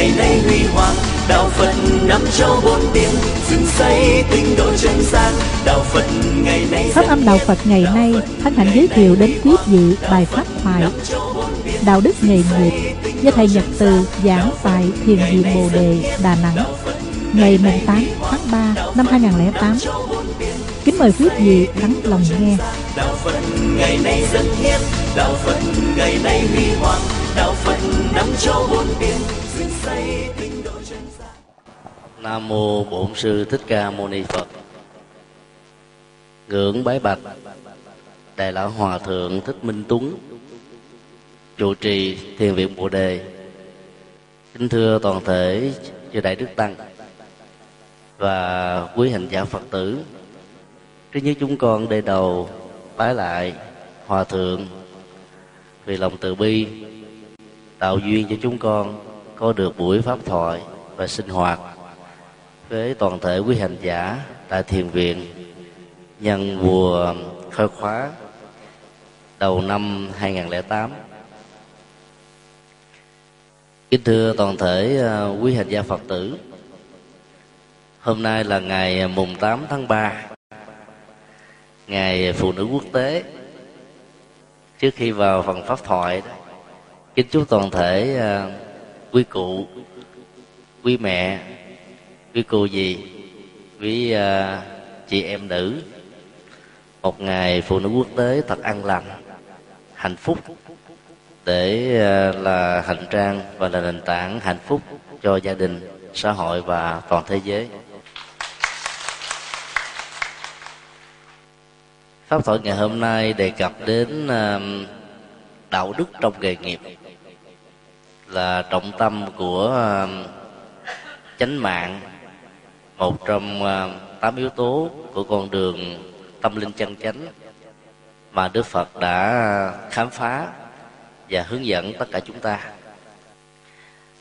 ngày nay huy hoàng. Đạo phật năm châu bốn biển dựng xây tinh độ chân gian. Đạo phật ngày nay Pháp âm Đạo Phật ngày nay hân hạnh giới thiệu đến quý vị bài pháp thoại Đạo đức nghề nghiệp do Thầy Nhật Từ giảng tại Thiền viện Bồ Đề, Đà Nẵng. Ngày 8 tháng 3 năm 2008. Kính mời quý vị lắng lòng nghe. đạo phật ngày nay dân hiến đạo phật ngày nay huy hoàng. Đạo phật năm châu bốn biển Nam mô Bổn sư Thích Ca Mâu Ni Phật. Ngưỡng bái bạch, Đại lão Hòa thượng Thích Minh Tuấn, trụ trì Thiền viện Bồ Đề. Kính thưa toàn thể chư đại đức tăng và quý hành giả Phật tử. Trước nhất chúng con đề đầu bái lại Hòa thượng vì lòng từ bi, tạo duyên cho chúng con có được buổi pháp thoại và sinh hoạt. Với toàn thể quý hành giả tại thiền viện, nhân mùa khai khóa đầu năm 2008 kính thưa toàn thể ờ, quý hành gia Phật tử, hôm nay là ngày mùng 8 tháng 3 ngày phụ nữ quốc tế. Trước khi vào phần pháp thoại, kính chúc toàn thể ờ, quý cụ quý mẹ quý cô gì, quý uh, chị em nữ. Một ngày phụ nữ quốc tế thật an lành hạnh phúc để uh, là hành trang và là nền tảng hạnh phúc cho gia đình xã hội và toàn thế giới. Pháp thoại ngày hôm nay đề cập đến uh, đạo đức trong nghề nghiệp là trọng tâm của ờ, chánh mạng một trong ờ, tám yếu tố của con đường tâm linh chân chánh mà Đức Phật đã khám phá và hướng dẫn tất cả chúng ta.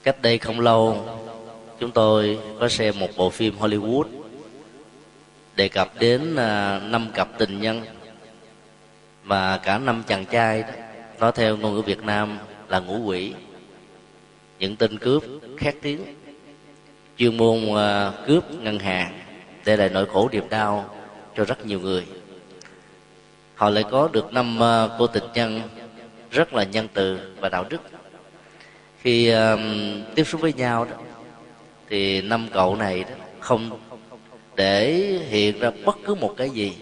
Cách đây không lâu, chúng tôi có xem một bộ phim Hollywood đề cập đến ờ, năm cặp tình nhân mà cả năm chàng trai đó, nói theo ngôn ngữ Việt Nam là ngũ quỷ những tên cướp khét tiếng. Chuyên môn à, cướp ngân hàng để lại nỗi khổ niềm đau cho rất nhiều người. Họ lại có được năm à, cô tịch nhân rất là nhân từ và đạo đức. Khi uh, tiếp xúc với nhau đó thì năm cậu này đó không để hiện ra bất cứ một cái gì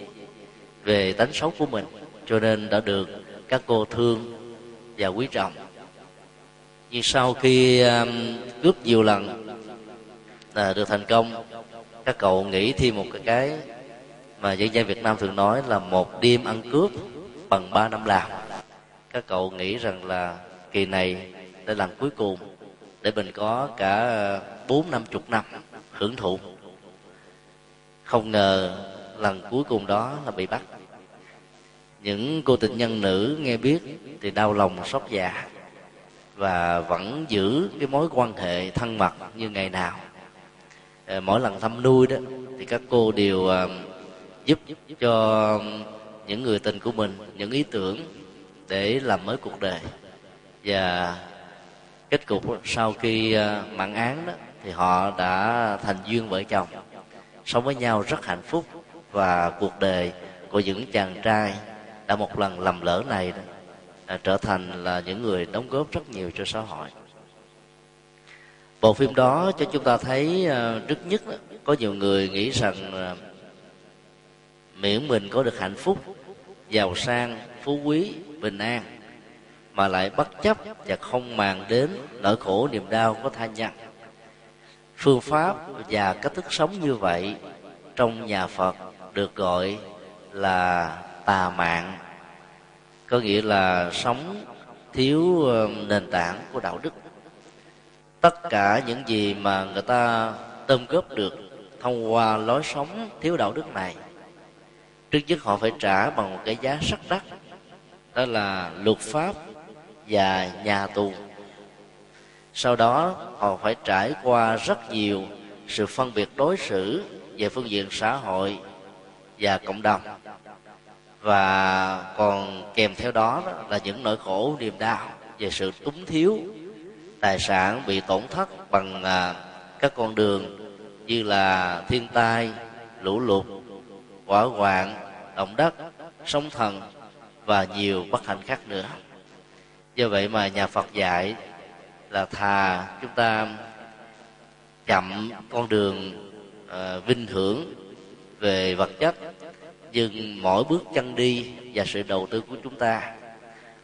về tánh xấu của mình cho nên đã được các cô thương và quý trọng nhưng sau khi um, cướp nhiều lần là được thành công các cậu nghĩ thêm một cái cái mà dân gian Việt Nam thường nói là một đêm ăn cướp bằng ba năm làm. Các cậu nghĩ rằng là kỳ này là làm cuối cùng để mình có cả à, bốn năm chục năm hưởng thụ. Không ngờ lần cuối cùng đó là bị bắt. Những cô tình nhân nữ nghe biết thì đau lòng xót dạ và vẫn giữ cái mối quan hệ thân mật như ngày nào. Ờ, mỗi lần thăm nuôi đó thì các cô đều ờ, giúp cho những người tình của mình những ý tưởng để làm mới cuộc đời. Và kết cục sau khi ờ, mãn án đó thì họ đã thành duyên vợ chồng sống với nhau rất hạnh phúc. Và cuộc đời của những chàng trai đã một lần lầm lỡ này đó, trở thành là những người đóng góp rất nhiều cho xã hội. Bộ phim đó cho chúng ta thấy ờ, trước nhất có nhiều người nghĩ rằng miễn mình có được hạnh phúc, giàu sang, phú quý, bình an, mà lại bất chấp và không màng đến nỗi khổ niềm đau của tha nhân. Phương pháp và cách thức sống như vậy trong nhà phật được gọi là tà mạng có nghĩa là sống thiếu ờ, nền tảng của đạo đức. Tất cả những gì mà người ta tôm góp được thông qua lối sống thiếu đạo đức này, trước nhất họ phải trả bằng một cái giá rất đắt, đó là luật pháp và nhà tù. Sau đó, họ phải trải qua rất nhiều sự phân biệt đối xử về phương diện xã hội và cộng đồng và còn kèm theo đó là những nỗi khổ niềm đau về sự túng thiếu tài sản bị tổn thất bằng à, các con đường như là thiên tai lũ lụt hỏa hoạn động đất sóng thần và nhiều bất hạnh khác nữa. Do vậy mà nhà phật dạy là thà chúng ta chậm con đường uh, vinh hưởng về vật chất dừng mỗi bước chân đi và sự đầu tư của chúng ta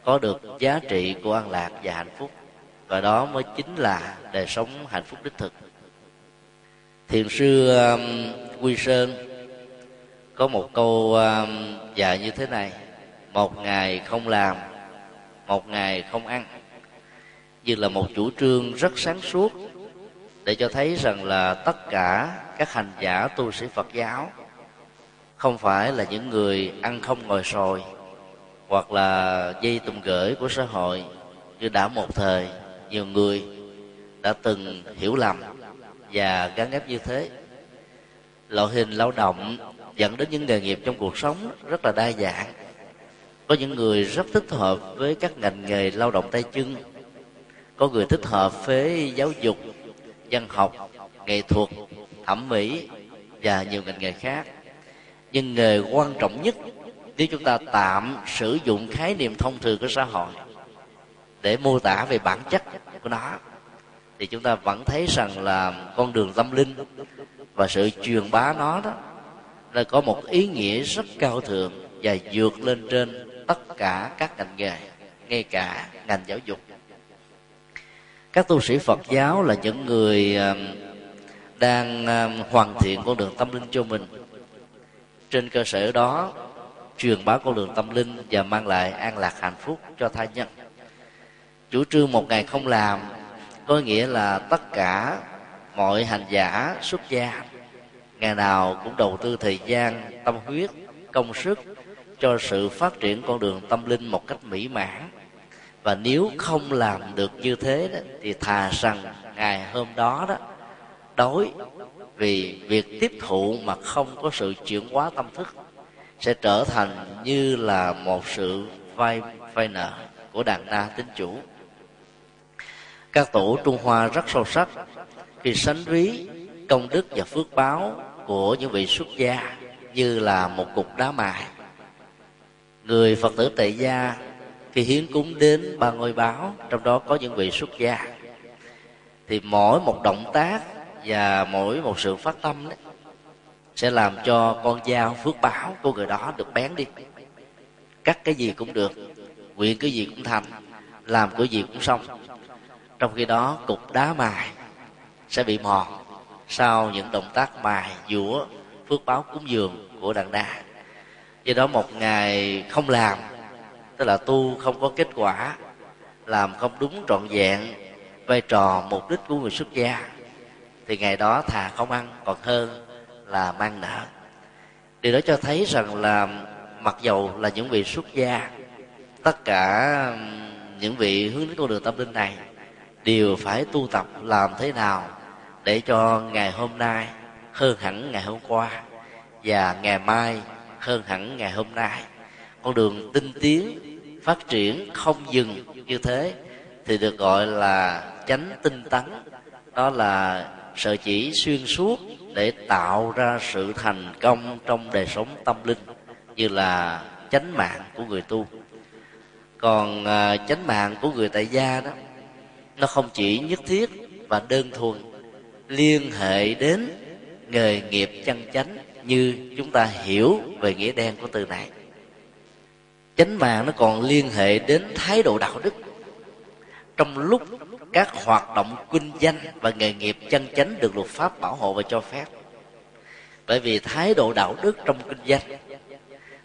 có được giá trị của an lạc và hạnh phúc. Và đó mới chính là đời sống hạnh phúc đích thực. Thiền sư um, quy sơn có một câu um, dạy như thế này. Một ngày không làm một ngày không ăn. Như là một chủ trương rất sáng suốt để cho thấy rằng là tất cả các hành giả tu sĩ phật giáo không phải là những người ăn không ngồi sồi, hoặc là dây tùng gửi của xã hội như đã một thời, nhiều người đã từng hiểu lầm và gắn ghép như thế. Loại hình lao động dẫn đến những nghề nghiệp trong cuộc sống rất là đa dạng. Có những người rất thích hợp với các ngành nghề lao động tay chân. Có người thích hợp với giáo dục, văn học, nghệ thuật, thẩm mỹ và nhiều ngành nghề khác nhưng nghề quan trọng nhất nếu chúng ta tạm sử dụng khái niệm thông thường của xã hội để mô tả về bản chất của nó, thì chúng ta vẫn thấy rằng là con đường tâm linh và sự truyền bá nó đó là có một ý nghĩa rất cao thượng và vượt lên trên tất cả các ngành nghề, ngay cả ngành giáo dục. Các tu sĩ phật giáo là những người um, đang um, hoàn thiện con đường tâm linh cho mình trên cơ sở đó truyền bá con đường tâm linh và mang lại an lạc hạnh phúc cho tha nhân. Chủ trương một ngày không làm có nghĩa là tất cả mọi hành giả xuất gia ngày nào cũng đầu tư thời gian tâm huyết công sức cho sự phát triển con đường tâm linh một cách mỹ mãn. Và nếu không làm được như thế đó, thì thà rằng ngày hôm đó đó đói vì việc tiếp thụ mà không có sự chuyển hóa tâm thức sẽ trở thành như là một sự vay vay nợ của đàn na tính chủ. Các tổ trung hoa rất sâu sắc khi sánh ví công đức và phước báo của những vị xuất gia như là một cục đá mài. Người phật tử tại gia khi hiến cúng đến ba ngôi báo, trong đó có những vị xuất gia, thì mỗi một động tác và mỗi một sự phát tâm đấy, sẽ làm cho con dao phước báo của người đó được bén đi. Cắt cái gì cũng được, nguyện cái gì cũng thành, làm cái gì cũng xong. Trong khi đó, cục đá mài sẽ bị mòn sau những động tác mài, dũa, phước báo cúng dường của đàn đa do đó, một ngày không làm, tức là tu không có kết quả, làm không đúng trọn vẹn vai trò mục đích của người xuất gia thì ngày đó thà không ăn, còn hơn là mang nợ. Điều đó cho thấy rằng là mặc dầu là những vị xuất gia, tất cả những vị hướng đến con đường tâm linh này đều phải tu tập làm thế nào để cho ngày hôm nay hơn hẳn ngày hôm qua và ngày mai hơn hẳn ngày hôm nay. Con đường tinh tiến, phát triển không dừng như thế thì được gọi là chánh tinh tấn. Đó là sợi chỉ xuyên suốt để tạo ra sự thành công trong đời sống tâm linh, như là chánh mạng của người tu. Còn à, chánh mạng của người tại gia đó, nó không chỉ nhất thiết và đơn thuần liên hệ đến nghề nghiệp chân chánh như chúng ta hiểu về nghĩa đen của từ này. Chánh mạng nó còn liên hệ đến thái độ đạo đức trong lúc các hoạt động kinh doanh và nghề nghiệp chân chánh được luật pháp bảo hộ và cho phép. Bởi vì thái độ đạo đức trong kinh doanh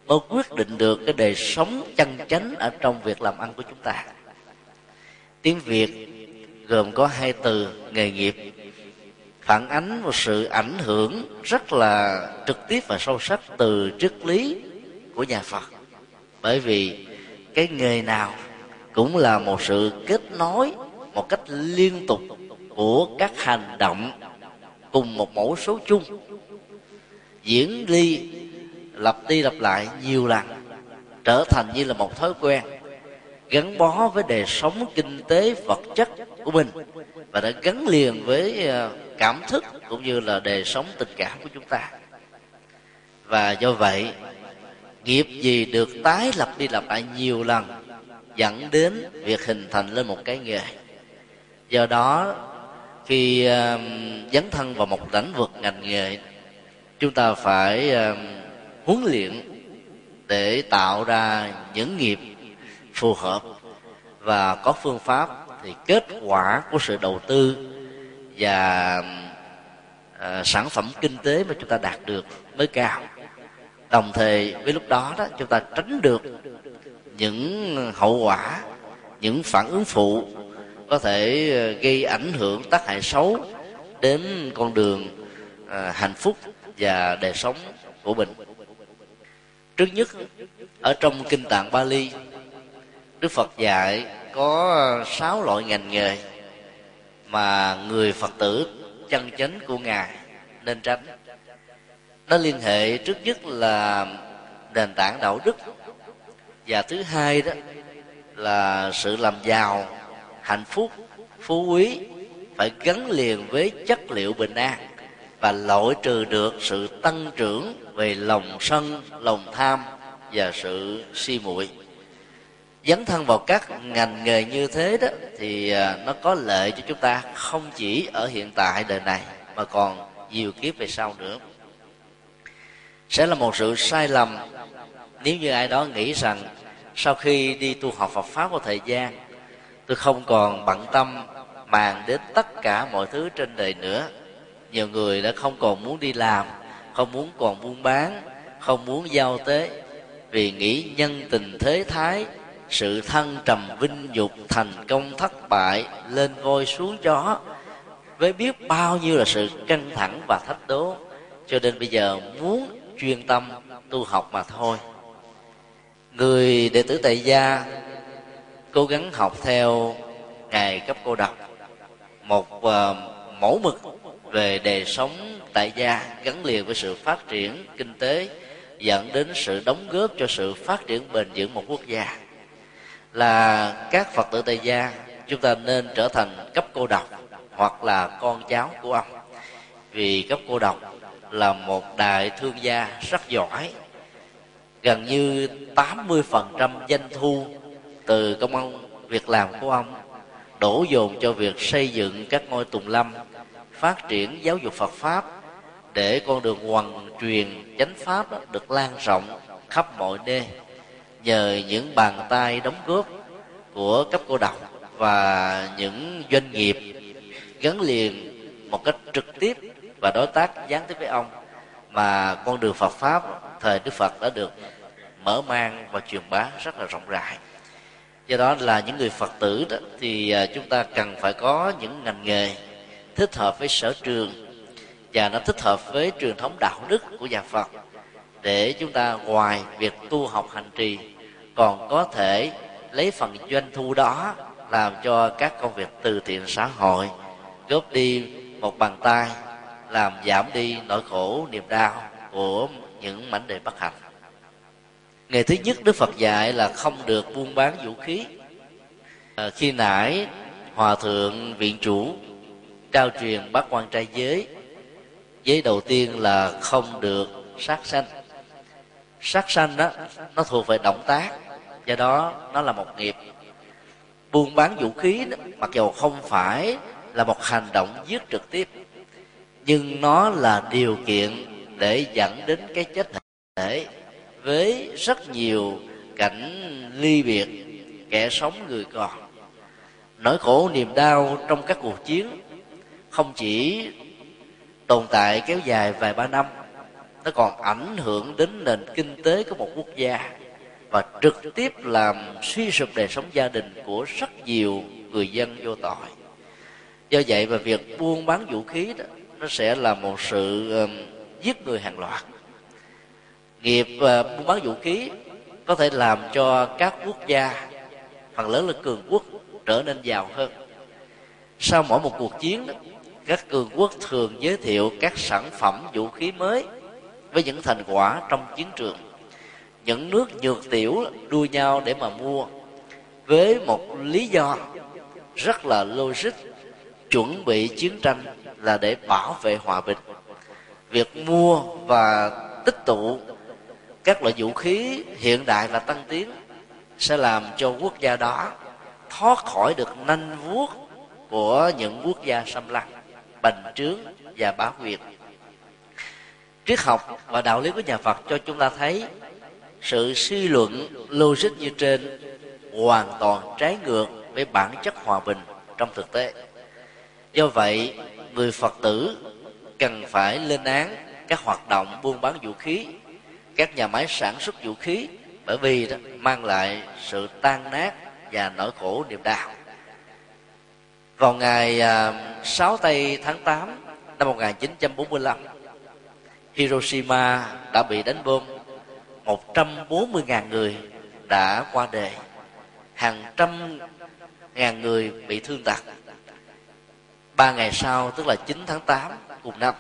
nó quyết định được cái đời sống chân chánh ở trong việc làm ăn của chúng ta. Tiếng việt gồm có hai từ nghề nghiệp, phản ánh một sự ảnh hưởng rất là trực tiếp và sâu sắc từ triết lý của nhà phật. Bởi vì cái nghề nào cũng là một sự kết nối một cách liên tục của các hành động cùng một mẫu số chung. Diễn đi, lặp đi lặp lại nhiều lần, trở thành như là một thói quen, gắn bó với đời sống kinh tế vật chất của mình và đã gắn liền với ờ, cảm thức cũng như là đời sống tình cảm của chúng ta. Và do vậy, nghiệp gì được tái lập đi lặp lại nhiều lần dẫn đến việc hình thành lên một cái nghề. Do đó khi uh, dấn thân vào một lĩnh vực ngành nghề chúng ta phải uh, huấn luyện để tạo ra những nghiệp phù hợp và có phương pháp thì kết quả của sự đầu tư và uh, sản phẩm kinh tế mà chúng ta đạt được mới cao. Đồng thời với lúc đó đó chúng ta tránh được những hậu quả những phản ứng phụ có thể ờ, gây ảnh hưởng tác hại xấu đến con đường à, hạnh phúc và đời sống của mình. Trước nhất ở trong kinh tạng bali đức phật dạy có sáu loại ngành nghề mà người phật tử chân chánh của ngài nên tránh. Nó liên hệ trước nhất là nền tảng đạo đức và thứ hai đó là sự làm giàu, hạnh phúc, phú quý phải gắn liền với chất liệu bình an và loại trừ được sự tăng trưởng về lòng sân, lòng tham và sự si muội. Dấn thân vào các ngành nghề như thế đó thì à, nó có lợi cho chúng ta không chỉ ở hiện tại đời này mà còn nhiều kiếp về sau nữa sẽ là một sự sai lầm nếu như ai đó nghĩ rằng sau khi đi tu học Phật pháp một thời gian, tôi không còn bận tâm màng đến tất cả mọi thứ trên đời nữa. Nhiều người đã không còn muốn đi làm, không muốn còn buôn bán, không muốn giao tế vì nghĩ nhân tình thế thái, sự thăng trầm vinh nhục thành công thất bại lên voi xuống chó với biết bao nhiêu là sự căng thẳng và thách đố. Cho nên bây giờ muốn chuyên tâm tu học mà thôi. Người đệ tử tại gia cố gắng học theo ngài cấp cô độc một uh, mẫu mực về đời sống tại gia gắn liền với sự phát triển kinh tế dẫn đến sự đóng góp cho sự phát triển bền vững một quốc gia. Là các phật tử tại gia chúng ta nên trở thành cấp cô độc hoặc là con cháu của ông. Vì cấp cô độc là một đại thương gia rất giỏi, gần như 80% doanh thu từ công an việc làm của ông đổ dồn cho việc xây dựng các ngôi tùng lâm, phát triển giáo dục Phật pháp để con đường hoàn truyền chánh pháp đó được lan rộng khắp mọi nơi nhờ những bàn tay đóng góp của cấp cô độc và những doanh nghiệp gắn liền một cách trực tiếp và đối tác gián tiếp với ông mà con đường Phật pháp, thời Đức Phật đã được mở mang và truyền bá rất là rộng rãi. Do đó là những người Phật tử đó thì à, chúng ta cần phải có những ngành nghề thích hợp với sở trường và nó thích hợp với truyền thống đạo đức của nhà Phật để chúng ta ngoài việc tu học hành trì còn có thể lấy phần doanh thu đó làm cho các công việc từ thiện xã hội, góp đi một bàn tay làm giảm đi nỗi khổ niềm đau của những mảnh đề bất hạnh. Ngày thứ nhất đức phật dạy là không được buôn bán vũ khí. À, khi nãy hòa thượng viện chủ trao truyền bát quan trai giới giới đầu tiên là không được sát sanh. Sát sanh đó nó thuộc về động tác do đó nó là một nghiệp. Buôn bán vũ khí đó, mặc dù không phải là một hành động giết trực tiếp nhưng nó là điều kiện để dẫn đến cái chết thể với rất nhiều cảnh ly biệt, kẻ sống người còn. Nỗi khổ niềm đau trong các cuộc chiến không chỉ tồn tại kéo dài vài ba năm, nó còn ảnh hưởng đến nền kinh tế của một quốc gia và trực tiếp làm suy sụp đời sống gia đình của rất nhiều người dân vô tội. Do vậy mà việc buôn bán vũ khí đó nó sẽ là một sự uh, giết người hàng loạt. Nghiệp uh, buôn bán vũ khí có thể làm cho các quốc gia phần lớn là cường quốc trở nên giàu hơn. Sau mỗi một cuộc chiến đó, các cường quốc thường giới thiệu các sản phẩm vũ khí mới với những thành quả trong chiến trường. Những nước nhược tiểu đua nhau để mà mua với một lý do rất là logic chuẩn bị chiến tranh là để bảo vệ hòa bình. Việc mua và tích tụ các loại vũ khí hiện đại và tăng tiến sẽ làm cho quốc gia đó thoát khỏi được nanh vuốt của những quốc gia xâm lăng, bành trướng và bá quyền. Triết học và đạo lý của nhà phật cho chúng ta thấy sự suy luận logic như trên hoàn toàn trái ngược với bản chất hòa bình trong thực tế. Do vậy người phật tử cần phải lên án các hoạt động buôn bán vũ khí, các nhà máy sản xuất vũ khí, bởi vì đó mang lại sự tan nát và nỗi khổ niềm đau. Vào ngày à, 6 tây tháng 8 năm 1945 Hiroshima đã bị đánh bom. 140.000 người đã qua đời. Hàng trăm ngàn người bị thương tật ba ngày sau, tức là 9 tháng 8 cùng năm,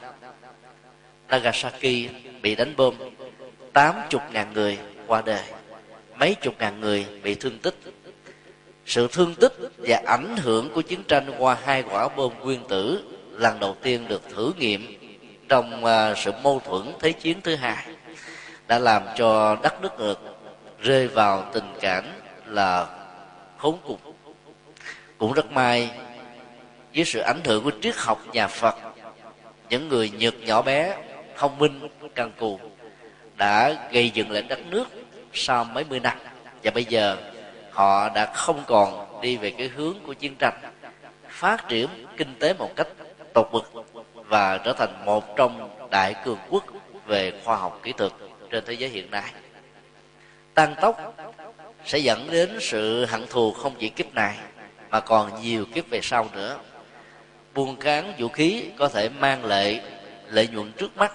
Nagasaki bị đánh bom. 80 ngàn người qua đời. Mấy chục ngàn người bị thương tích. Sự thương tích và ảnh hưởng của chiến tranh qua hai quả bom nguyên tử lần đầu tiên được thử nghiệm trong à, sự mâu thuẫn thế chiến thứ hai đã làm cho đất nước ngược, rơi vào tình cảnh là khốn cùng. Cũng rất may với sự ảnh hưởng của triết học nhà phật. Những người nhược nhỏ bé, thông minh cần cù đã gây dựng lại đất nước sau mấy mươi năm. Và bây giờ, họ đã không còn đi về cái hướng của chiến tranh, phát triển kinh tế một cách tột bực và trở thành một trong đại cường quốc về khoa học kỹ thuật trên thế giới hiện nay. Tăng tốc sẽ dẫn đến sự hận thù không chỉ kiếp này, mà còn nhiều kiếp về sau nữa buôn cán vũ khí có thể mang lại lợi nhuận trước mắt,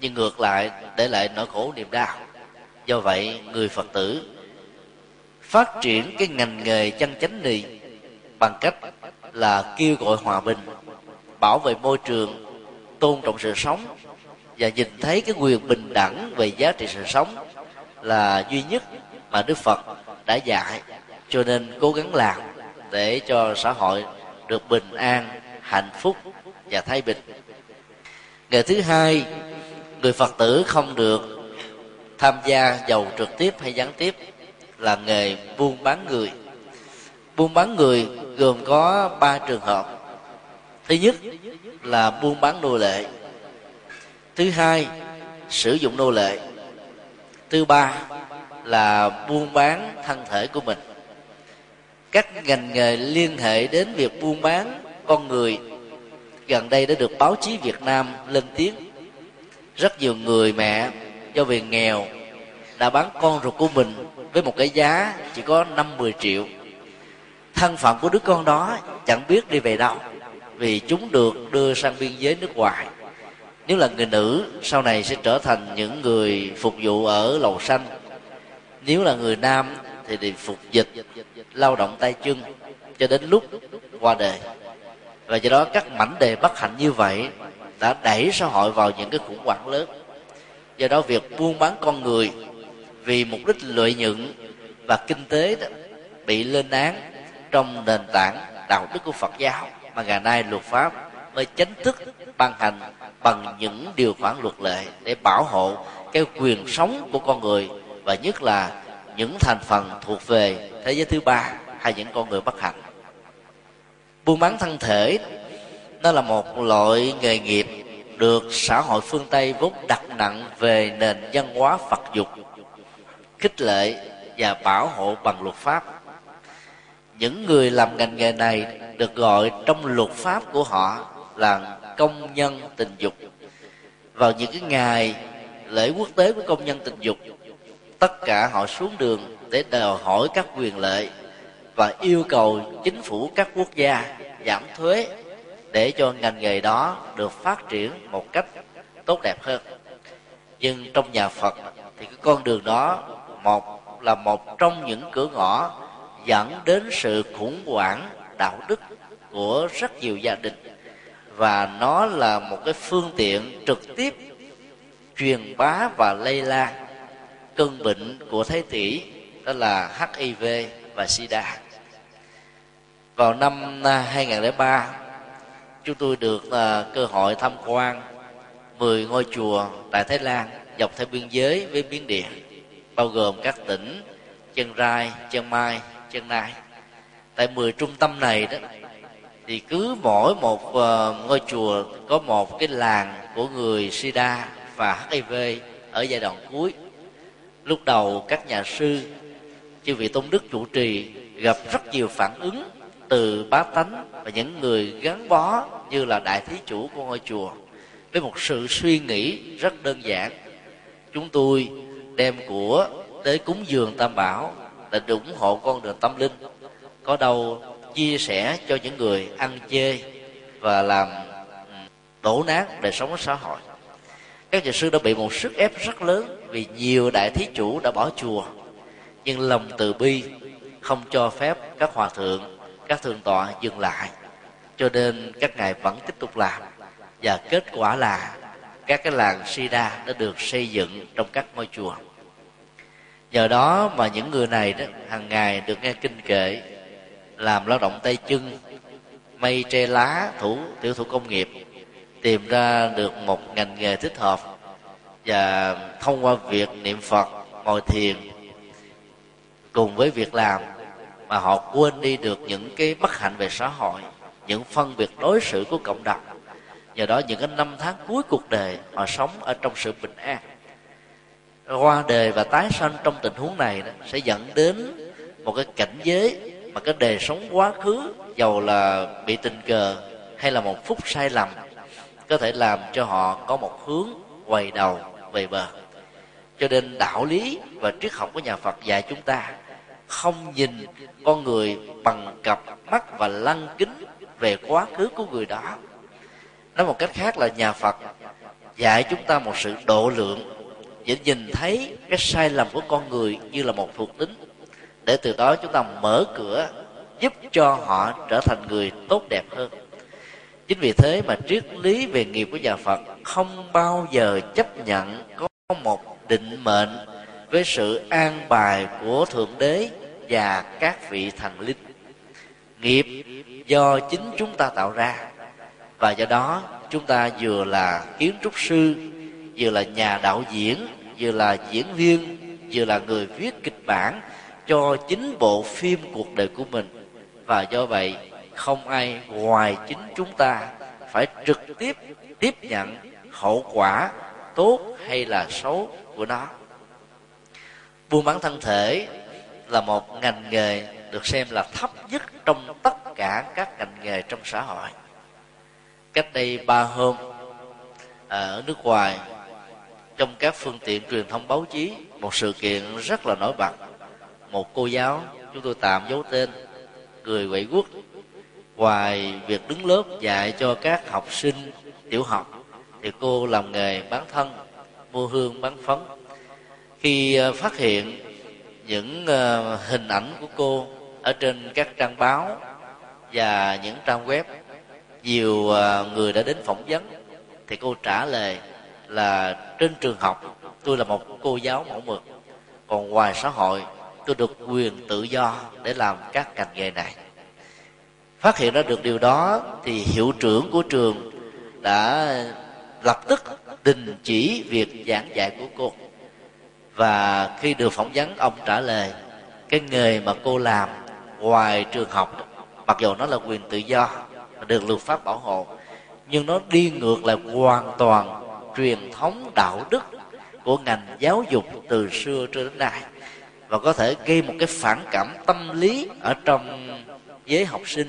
nhưng ngược lại để lại nỗi khổ niềm đau. Do vậy, người phật tử phát triển cái ngành nghề chân chánh này bằng cách là kêu gọi hòa bình, bảo vệ môi trường, tôn trọng sự sống và nhìn thấy cái quyền bình đẳng về giá trị sự sống là duy nhất mà đức phật đã dạy. Cho nên cố gắng làm để cho xã hội được bình an, hạnh phúc và thái bình. Nghề thứ hai, người phật tử không được tham gia giàu trực tiếp hay gián tiếp là nghề buôn bán người. Buôn bán người gồm có ba trường hợp. Thứ nhất là buôn bán nô lệ. Thứ hai, sử dụng nô lệ. Thứ ba là buôn bán thân thể của mình các ngành nghề liên hệ đến việc buôn bán con người. Gần đây đã được báo chí việt nam lên tiếng. Rất nhiều người mẹ, do vì nghèo, đã bán con ruột của mình với một cái giá chỉ có năm mười triệu. Thân phận của đứa con đó chẳng biết đi về đâu, vì chúng được đưa sang biên giới nước ngoài. Nếu là người nữ, sau này sẽ trở thành những người phục vụ ở lầu xanh. Nếu là người nam thì đi phục dịch lao động tay chân cho đến lúc qua đời. Và do đó các mảnh đề bất hạnh như vậy đã đẩy xã hội vào những cái khủng hoảng lớn. Do đó việc buôn bán con người vì mục đích lợi nhuận và kinh tế đó, bị lên án trong nền tảng đạo đức của phật giáo mà ngày nay luật pháp mới chính thức ban hành bằng những điều khoản luật lệ để bảo hộ cái quyền sống của con người và nhất là những thành phần thuộc về thế giới thứ ba hay những con người bất hạnh. Buôn bán thân thể, nó là một loại nghề nghiệp được xã hội phương tây vốn đặt nặng về nền văn hóa phật dục, khích lệ và bảo hộ bằng luật pháp. Những người làm ngành nghề này được gọi trong luật pháp của họ là công nhân tình dục. Vào những cái ngày lễ quốc tế của công nhân tình dục tất cả họ xuống đường để đòi hỏi các quyền lợi và yêu cầu chính phủ các quốc gia giảm thuế để cho ngành nghề đó được phát triển một cách tốt đẹp hơn. Nhưng trong nhà phật thì cái con đường đó một là một trong những cửa ngõ dẫn đến sự khủng hoảng đạo đức của rất nhiều gia đình và nó là một cái phương tiện trực tiếp truyền bá và lây lan cơn bệnh của thế tỷ đó là hiv và sida. Vào năm à, 2003 chúng tôi được à, cơ hội tham quan 10 ngôi chùa tại Thái Lan dọc theo biên giới với Miến Điện bao gồm các tỉnh Chân Rai, Chân Mai, Chân Nai. Tại 10 trung tâm này đó thì cứ mỗi một à, ngôi chùa có một cái làng của người sida và hiv ở giai đoạn cuối lúc đầu các nhà sư chư vị tôn đức chủ trì gặp rất nhiều phản ứng từ bá tánh và những người gắn bó như là đại thí chủ của ngôi chùa với một sự suy nghĩ rất đơn giản. Chúng tôi đem của tới cúng dường tam bảo để ủng hộ con đường tâm linh, có đâu chia sẻ cho những người ăn chê và làm ừ, đổ nát đời sống xã hội. Các nhà sư đã bị một sức ép rất lớn vì nhiều đại thí chủ đã bỏ chùa. Nhưng lòng từ bi không cho phép các hòa thượng, các thượng tọa dừng lại. Cho nên các ngài vẫn tiếp tục làm. Và kết quả là các cái làng sida đã được xây dựng trong các ngôi chùa. Nhờ đó mà những người này đó, hàng ngày được nghe kinh kệ làm lao động tay chân mây tre lá thủ, tiểu thủ công nghiệp, tìm ra được một ngành nghề thích hợp và thông qua việc niệm phật ngồi thiền cùng với việc làm mà họ quên đi được những cái bất hạnh về xã hội những phân biệt đối xử của cộng đồng. Nhờ đó những cái năm tháng cuối cuộc đời họ sống ở trong sự bình an. Qua đời và tái sanh trong tình huống này đó, sẽ dẫn đến một cái cảnh giới mà cái đời sống quá khứ dầu là bị tình cờ hay là một phút sai lầm có thể làm cho họ có một hướng quay đầu về bờ cho nên đạo lý và triết học của nhà phật dạy chúng ta không nhìn con người bằng cặp mắt và lăng kính về quá khứ của người đó. Nói một cách khác là nhà phật dạy chúng ta một sự độ lượng để nhìn thấy cái sai lầm của con người như là một thuộc tính. Để từ đó chúng ta mở cửa giúp cho họ trở thành người tốt đẹp hơn. Chính vì thế mà triết lý về nghiệp của nhà phật không bao giờ chấp nhận có một định mệnh với sự an bài của thượng đế và các vị thần linh. Nghiệp do chính chúng ta tạo ra, và do đó chúng ta vừa là kiến trúc sư, vừa là nhà đạo diễn, vừa là diễn viên, vừa là người viết kịch bản cho chính bộ phim cuộc đời của mình. Và do vậy, không ai ngoài chính chúng ta phải trực tiếp tiếp nhận hậu quả tốt hay là xấu của nó. Buôn bán thân thể là một ngành nghề được xem là thấp nhất trong tất cả các ngành nghề trong xã hội. Cách đây ba hôm à, ở nước ngoài, trong các phương tiện truyền thông báo chí, một sự kiện rất là nổi bật. Một cô giáo, chúng tôi tạm giấu tên người quậy quốc ngoài việc đứng lớp dạy cho các học sinh tiểu học, thì cô làm nghề bán thân mua hương bán phấn khi ờ, phát hiện những ờ, hình ảnh của cô ở trên các trang báo và những trang web, nhiều ờ, người đã đến phỏng vấn, thì cô trả lời là trên trường học tôi là một cô giáo mẫu mực, còn ngoài xã hội tôi được quyền tự do để làm các ngành nghề này. Phát hiện ra được điều đó thì hiệu trưởng của trường đã lập tức đình chỉ việc giảng dạy của cô. Và khi được phỏng vấn, ông trả lời, cái nghề mà cô làm ngoài trường học, mặc dù nó là quyền tự do, được luật pháp bảo hộ, nhưng nó đi ngược lại hoàn toàn truyền thống đạo đức của ngành giáo dục từ xưa cho đến nay. Và có thể gây một cái phản cảm tâm lý ở trong giới học sinh.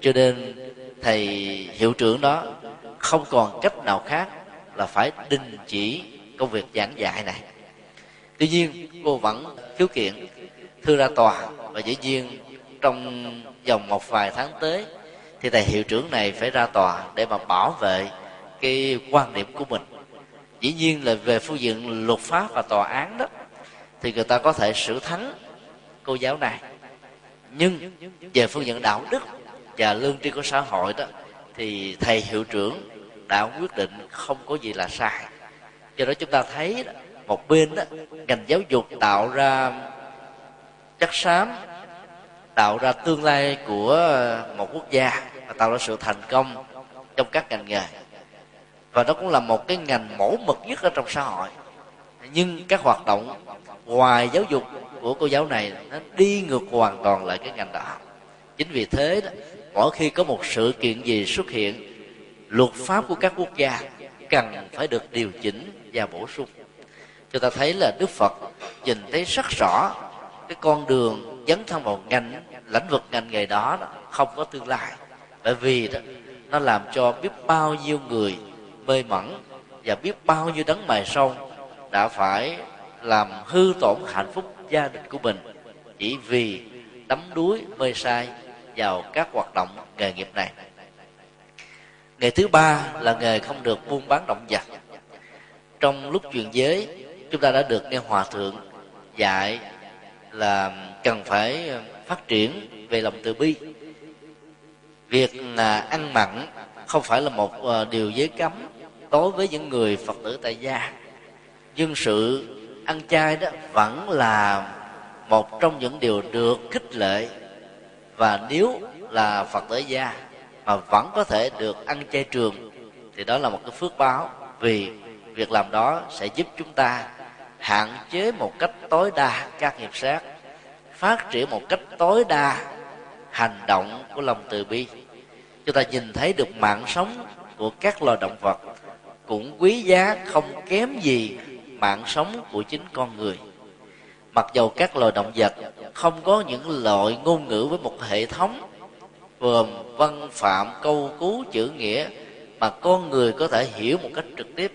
Cho nên thầy hiệu trưởng đó không còn cách nào khác là phải đình chỉ công việc giảng dạy này. Tuy nhiên, cô vẫn khiếu kiện thư ra tòa và dĩ nhiên trong vòng một vài tháng tới thì thầy hiệu trưởng này phải ra tòa để mà bảo vệ cái quan điểm của mình. Dĩ nhiên là về phương diện luật pháp và tòa án đó, thì người ta có thể xử thắng cô giáo này. Nhưng về phương diện đạo đức và lương tri của xã hội đó, thì thầy hiệu trưởng đã quyết định không có gì là sai. Do đó chúng ta thấy đó, một bên đó ngành giáo dục tạo ra chất xám tạo ra tương lai của một quốc gia và tạo ra sự thành công trong các ngành nghề. Và nó cũng là một cái ngành mẫu mực nhất ở trong xã hội. Nhưng các hoạt động ngoài giáo dục của cô giáo này nó đi ngược hoàn toàn lại cái ngành đó chính vì thế đó mỗi khi có một sự kiện gì xuất hiện luật pháp của các quốc gia cần phải được điều chỉnh và bổ sung. Chúng ta thấy là đức phật nhìn thấy rất rõ cái con đường dấn thân vào ngành lĩnh vực ngành nghề đó, không có tương lai. Bởi vì đó nó làm cho biết bao nhiêu người mê mẩn và biết bao nhiêu đấng mài sâu đã phải làm hư tổn hạnh phúc gia đình của mình chỉ vì đắm đuối mê sai vào các hoạt động nghề nghiệp này nghề thứ ba là nghề không được buôn bán động vật. Trong lúc truyền giới, chúng ta đã được nghe hòa thượng dạy là cần phải ờ, phát triển về lòng từ bi. Việc là ăn mặn không phải là một ờ, điều giới cấm đối với những người phật tử tại gia. Nhưng sự ăn chay đó vẫn là một trong những điều được khích lệ và nếu là phật tử gia mà vẫn có thể được ăn chay trường. Thì đó là một cái phước báo vì việc làm đó sẽ giúp chúng ta hạn chế một cách tối đa các nghiệp sát, phát triển một cách tối đa hành động của lòng từ bi. Chúng ta nhìn thấy được mạng sống của các loài động vật cũng quý giá không kém gì mạng sống của chính con người. Mặc dầu các loài động vật không có những loại ngôn ngữ với một hệ thống gồm văn phạm, câu cú, chữ nghĩa mà con người có thể hiểu một cách trực tiếp.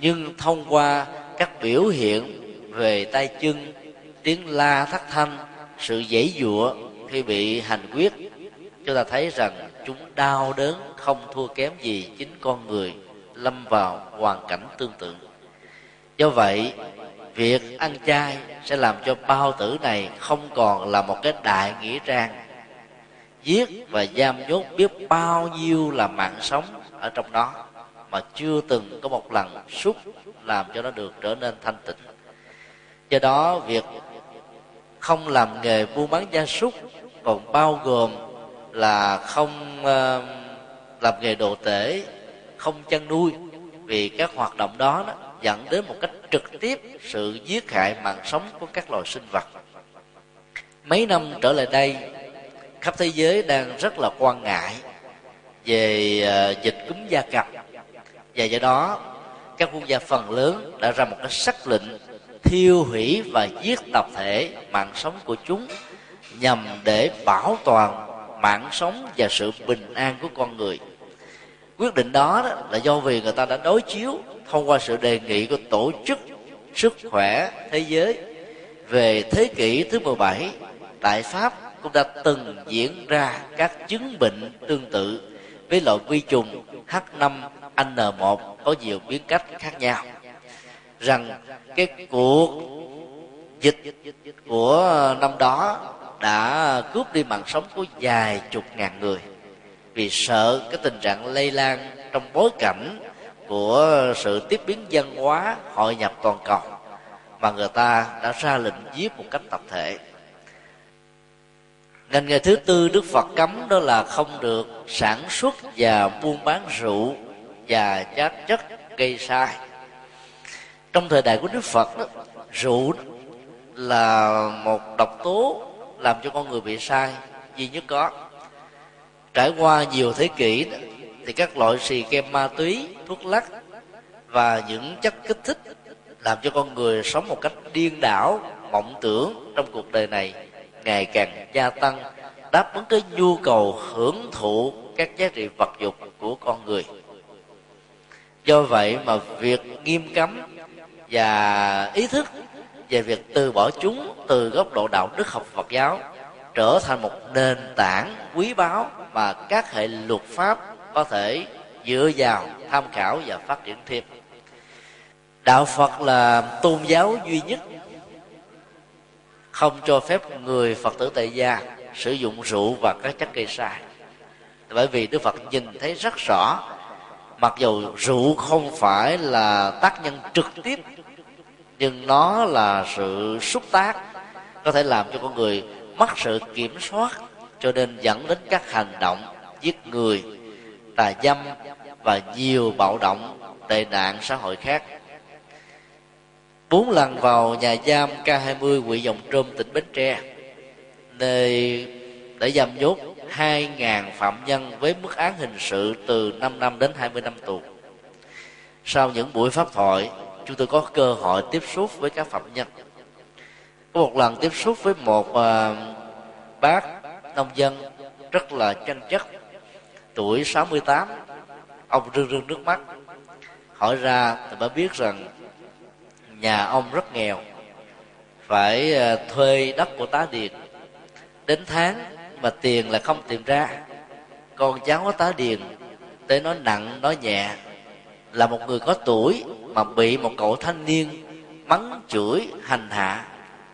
Nhưng thông qua các biểu hiện về tay chân, tiếng la thất thanh, sự dãy dụa khi bị hành quyết, chúng ta thấy rằng chúng đau đớn, không thua kém gì chính con người lâm vào hoàn cảnh tương tự. Do vậy, việc ăn chay sẽ làm cho bao tử này không còn là một cái đại nghĩa trang giết và giam nhốt biết bao nhiêu là mạng sống ở trong đó mà chưa từng có một lần xúc làm cho nó được trở nên thanh tịnh. Do đó việc không làm nghề buôn bán gia súc còn bao gồm là không uh, làm nghề đồ tể không chăn nuôi vì các hoạt động đó, đó dẫn đến một cách trực tiếp sự giết hại mạng sống của các loài sinh vật. Mấy năm trở lại đây khắp thế giới đang rất là quan ngại về ờ, dịch cúm gia cầm và do đó các quốc gia phần lớn đã ra một cái sắc lệnh thiêu hủy và giết tập thể mạng sống của chúng nhằm để bảo toàn mạng sống và sự bình an của con người. Quyết định đó, đó là do vì người ta đã đối chiếu thông qua sự đề nghị của tổ chức sức khỏe thế giới về thế kỷ thứ 17 tại Pháp cũng đã từng diễn ra các chứng bệnh tương tự với loại vi trùng H5N1 có nhiều biến cách khác nhau. Rằng cái cuộc dịch của năm đó đã cướp đi mạng sống của vài chục ngàn người. Vì sợ cái tình trạng lây lan trong bối cảnh của sự tiếp biến văn hóa hội nhập toàn cầu mà người ta đã ra lệnh giết một cách tập thể ngành nghề thứ tư đức phật cấm đó là không được sản xuất và buôn bán rượu và các chất gây sai. Trong thời đại của đức phật đó, rượu là một độc tố làm cho con người bị sai duy nhất có. Trải qua nhiều thế kỷ đó, thì các loại xì kem ma túy thuốc lắc và những chất kích thích làm cho con người sống một cách điên đảo mộng tưởng trong cuộc đời này ngày càng gia tăng, đáp ứng cái nhu cầu hưởng thụ các giá trị vật dục của con người. Do vậy mà việc nghiêm cấm và ý thức về việc từ bỏ chúng từ góc độ đạo đức học Phật giáo trở thành một nền tảng quý báu mà các hệ luật pháp có thể dựa vào tham khảo và phát triển thêm. Đạo phật là tôn giáo duy nhất không cho phép người phật tử tại gia sử dụng rượu và các chất gây sai. Bởi vì đức phật nhìn thấy rất rõ, mặc dù rượu không phải là tác nhân trực tiếp, nhưng nó là sự xúc tác, có thể làm cho con người mất sự kiểm soát, cho nên dẫn đến các hành động giết người, tà dâm và nhiều bạo động tệ nạn xã hội khác bốn lần vào nhà giam K20 quỹ Dòng Trôm tỉnh Bến Tre nơi để giam nhốt 2.000 phạm nhân với mức án hình sự từ 5 năm đến 20 năm tù. Sau những buổi pháp thoại, chúng tôi có cơ hội tiếp xúc với các phạm nhân. Có một lần tiếp xúc với một uh, bác nông dân rất là chân chất, tuổi 68, ông rưng rưng nước mắt. Hỏi ra thì mới biết rằng nhà ông rất nghèo, phải ờ, thuê đất của tá điền. Đến tháng mà tiền là không tìm ra. Con cháu của tá điền tới nói nặng nói nhẹ. Là một người có tuổi mà bị một cậu thanh niên mắng chửi hành hạ.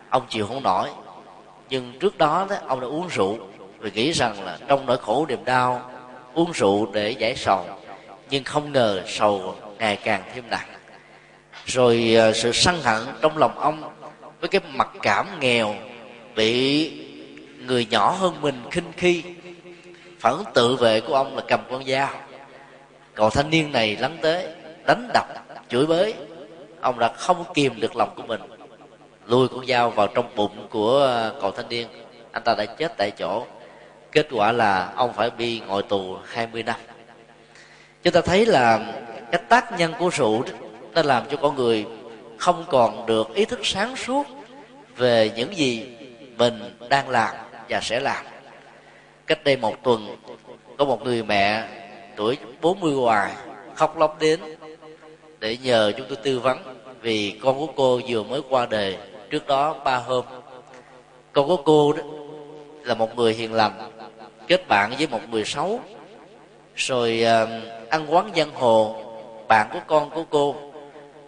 Ông chịu không nổi. Nhưng trước đó đó ông đã uống rượu. Vì nghĩ rằng là trong nỗi khổ niềm đau uống rượu để giải sầu. Nhưng không ngờ sầu ngày càng thêm nặng rồi à, sự sân hận trong lòng ông với cái mặc cảm nghèo bị người nhỏ hơn mình khinh khi. Phản ứng tự vệ của ông là cầm con dao. Cậu thanh niên này lắng tế đánh đập, chửi bới. Ông đã không kìm được lòng của mình, lùi con dao vào trong bụng của à, cậu thanh niên. Anh ta đã chết tại chỗ. Kết quả là ông phải bị ngồi tù 20 năm. Chúng ta thấy là cái tác nhân của rượu nó làm cho con người không còn được ý thức sáng suốt về những gì mình đang làm và sẽ làm. Cách đây một tuần có một người mẹ tuổi 40 hoài khóc lóc đến để nhờ chúng tôi tư vấn vì con của cô vừa mới qua đời trước đó ba hôm. Con của cô đó là một người hiền lành kết bạn với một người xấu rồi uh, ăn quán giang hồ bạn của con của cô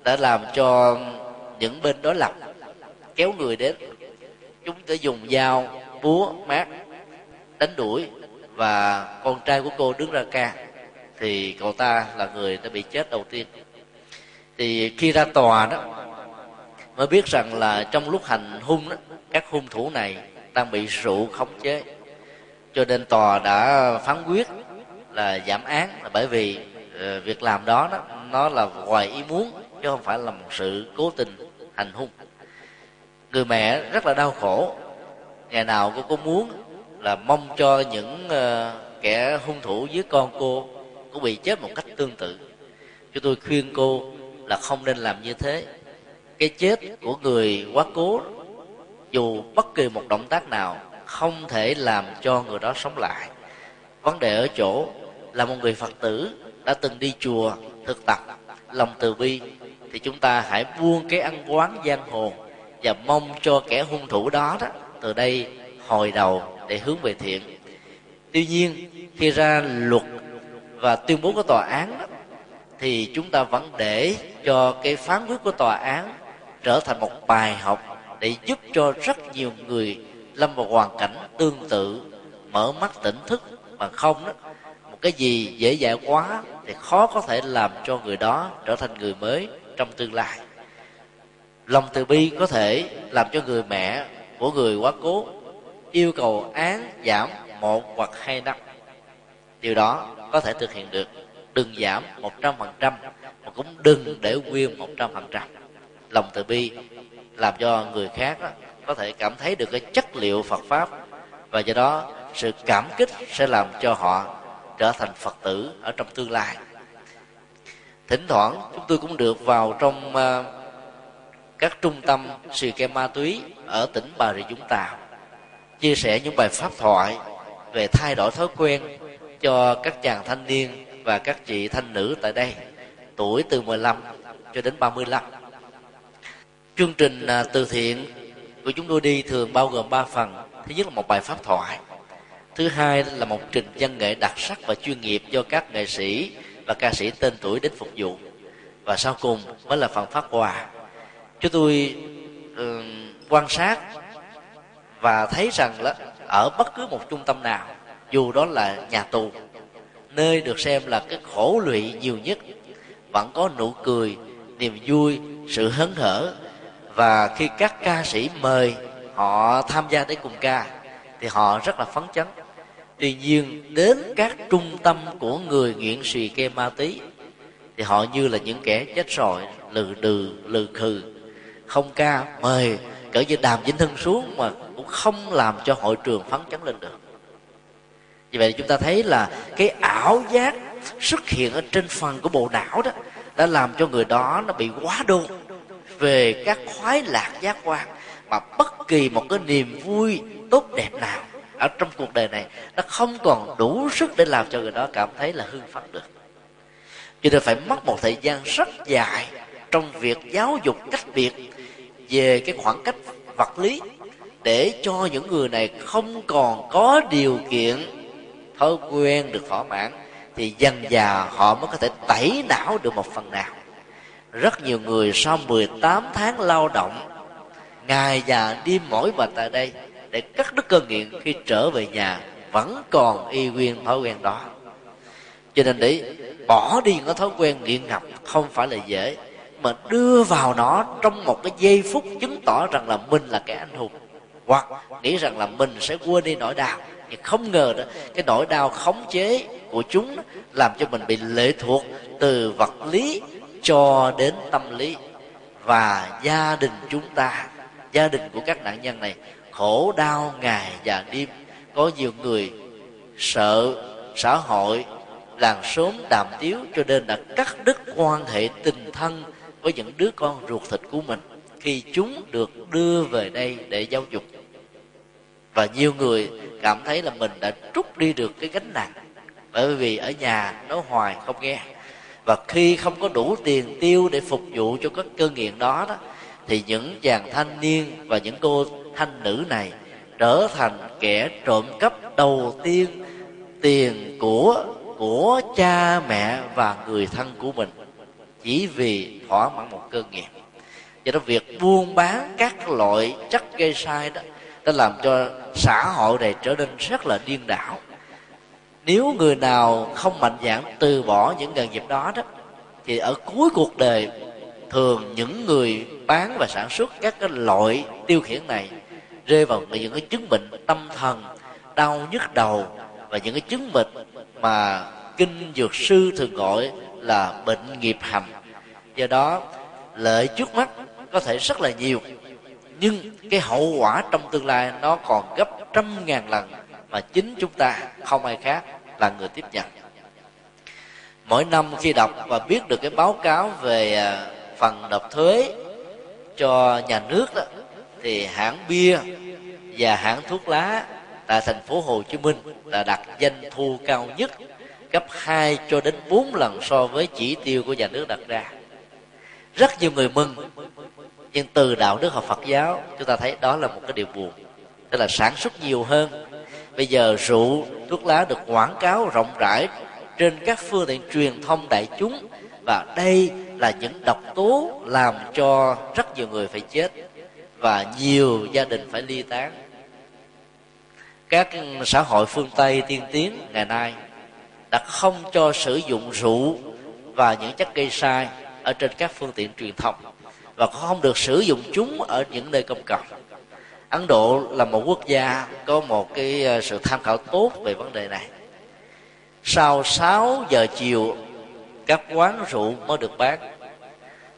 đã làm cho những bên đối lập kéo người đến. Chúng đã dùng dao búa mát đánh đuổi và con trai của cô đứng ra ca thì cậu ta là người đã bị chết đầu tiên. Thì khi ra tòa đó mới biết rằng là trong lúc hành hung đó các hung thủ này đang bị rượu khống chế. Cho nên tòa đã phán quyết là giảm án là bởi vì ờ, việc làm đó, đó nó là ngoài ý muốn chứ không phải là một sự cố tình hành hung. Người mẹ rất là đau khổ. Ngày nào cô cũng muốn là mong cho những uh, kẻ hung thủ với con cô cũng bị chết một cách tương tự. Cho tôi khuyên cô là không nên làm như thế. Cái chết của người quá cố dù bất kỳ một động tác nào không thể làm cho người đó sống lại. Vấn đề ở chỗ là một người phật tử đã từng đi chùa thực tập lòng từ bi thì chúng ta hãy buông cái ăn quán giang hồ và mong cho kẻ hung thủ đó đó từ đây hồi đầu để hướng về thiện. Tuy nhiên khi ra luật và tuyên bố của tòa án đó, thì chúng ta vẫn để cho cái phán quyết của tòa án trở thành một bài học để giúp cho rất nhiều người lâm vào hoàn cảnh tương tự mở mắt tỉnh thức. Mà không đó một cái gì dễ dàng quá thì khó có thể làm cho người đó trở thành người mới trong tương lai. Lòng từ bi có thể làm cho người mẹ của người quá cố yêu cầu án giảm một hoặc hai năm. Điều đó có thể thực hiện được. Đừng giảm một trăm phần trăm mà cũng đừng để nguyên một trăm phần trăm. Lòng từ bi làm cho người khác đó, có thể cảm thấy được cái chất liệu Phật pháp và do đó sự cảm kích sẽ làm cho họ trở thành Phật tử ở trong tương lai thỉnh thoảng chúng tôi cũng được vào trong uh, các trung tâm xì ke ma túy ở tỉnh bà rịa vũng tàu chia sẻ những bài pháp thoại về thay đổi thói quen cho các chàng thanh niên và các chị thanh nữ tại đây tuổi từ 15 cho đến 35 chương trình à, từ thiện của chúng tôi đi thường bao gồm 3 phần. Thứ nhất là một bài pháp thoại thứ hai là một trình văn nghệ đặc sắc và chuyên nghiệp do các nghệ sĩ và ca sĩ tên tuổi đến phục vụ. Và sau cùng mới là phần phát quà. Chúng tôi uh, quan sát và thấy rằng là ở bất cứ một trung tâm nào dù đó là nhà tù nơi được xem là cái khổ lụy nhiều nhất vẫn có nụ cười niềm vui sự hớn hở. Và khi các ca sĩ mời họ tham gia để cùng ca thì họ rất là phấn chấn tuy nhiên, đến các trung tâm của người nghiện xì ke ma túy, thì họ như là những kẻ chết rồi lừ đừ, lừ khừ. Không ca, mời, cỡ như đàm vĩnh thân xuống mà cũng không làm cho hội trường phấn chấn lên được. Vì vậy chúng ta thấy là cái ảo giác xuất hiện ở trên phần của bộ não đó, đã làm cho người đó nó bị quá đô về các khoái lạc giác quan mà bất kỳ một cái niềm vui tốt đẹp nào ở trong cuộc đời này, nó không còn đủ sức để làm cho người đó cảm thấy là hưng phấn được. Cho nên phải mất một thời gian rất dài trong việc giáo dục cách biệt về cái khoảng cách vật lý để cho những người này không còn có điều kiện thói quen được thỏa mãn, thì dần già họ mới có thể tẩy não được một phần nào. Rất nhiều người sau 18 tháng lao động, ngày và đêm mỏi mệt tại đây để cắt đứt cơn nghiện khi trở về nhà vẫn còn y nguyên thói quen đó. Cho nên để bỏ đi những thói quen nghiện ngập không phải là dễ, mà đưa vào nó trong một cái giây phút chứng tỏ rằng là mình là kẻ anh hùng. Hoặc nghĩ rằng là mình sẽ quên đi nỗi đau. Nhưng không ngờ đó, cái nỗi đau khống chế của chúng làm cho mình bị lệ thuộc từ vật lý cho đến tâm lý. Và gia đình chúng ta, gia đình của các nạn nhân này khổ đau ngày và đêm. Có nhiều người sợ, xã hội, làng sớm đàm tiếu, cho nên đã cắt đứt quan hệ tình thân với những đứa con ruột thịt của mình khi chúng được đưa về đây để giáo dục. Và nhiều người cảm thấy là mình đã trút đi được cái gánh nặng, bởi vì ở nhà nói hoài không nghe. Và khi không có đủ tiền tiêu để phục vụ cho các cơ nghiện đó đó, thì những chàng thanh niên và những cô thanh nữ này trở thành kẻ trộm cắp đầu tiên tiền của của cha mẹ và người thân của mình, chỉ vì thỏa mãn một cơn nghiện do đó việc buôn bán các loại chất gây sai đó, đã làm cho xã hội này trở nên rất là điên đảo. Nếu người nào không mạnh dạn từ bỏ những nghề nghiệp đó đó, thì ở cuối cuộc đời, thường những người bán và sản xuất các cái loại tiêu khiển này rơi vào những cái chứng bệnh tâm thần, đau nhức đầu và những cái chứng bệnh mà kinh dược sư thường gọi là bệnh nghiệp hầm do đó, lợi trước mắt có thể rất là nhiều, nhưng cái hậu quả trong tương lai nó còn gấp trăm ngàn lần mà chính chúng ta không ai khác là người tiếp nhận. Mỗi năm khi đọc và biết được cái báo cáo về à, phần nộp thuế cho nhà nước đó thì hãng bia và hãng thuốc lá tại thành phố Hồ Chí Minh là đặt doanh thu cao nhất, gấp 2 cho đến 4 lần so với chỉ tiêu của nhà nước đặt ra. Rất nhiều người mừng, nhưng từ đạo đức học Phật giáo, chúng ta thấy đó là một cái điều buồn, tức là sản xuất nhiều hơn. Bây giờ rượu, thuốc lá được quảng cáo rộng rãi trên các phương tiện truyền thông đại chúng và đây là những độc tố làm cho rất nhiều người phải chết và nhiều gia đình phải ly tán. Các xã hội phương tây tiên tiến ngày nay đã không cho sử dụng rượu và những chất gây sai ở trên các phương tiện truyền thông và không được sử dụng chúng ở những nơi công cộng. Ấn độ là một quốc gia có một cái ờ, sự tham khảo tốt về vấn đề này. Sau 6 giờ chiều, các quán rượu mới được bán.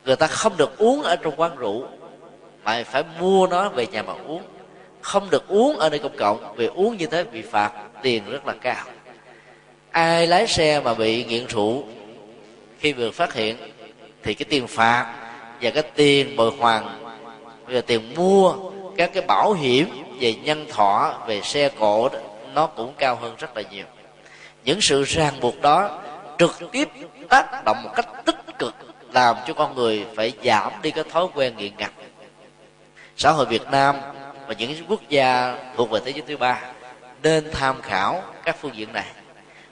Người ta không được uống ở trong quán rượu mà phải mua nó về nhà mà uống. Không được uống ở nơi công cộng vì uống như thế bị phạt tiền rất là cao. Ai lái xe mà bị nghiện rượu khi vừa phát hiện thì cái tiền phạt và cái tiền bồi hoàn và tiền mua các cái bảo hiểm về nhân thọ về xe cộ đó, nó cũng cao hơn rất là nhiều. Những sự ràng buộc đó trực tiếp tác động một cách tích cực làm cho con người phải giảm đi cái thói quen nghiện ngập xã hội việt nam và những quốc gia thuộc về thế giới thứ ba nên tham khảo các phương diện này.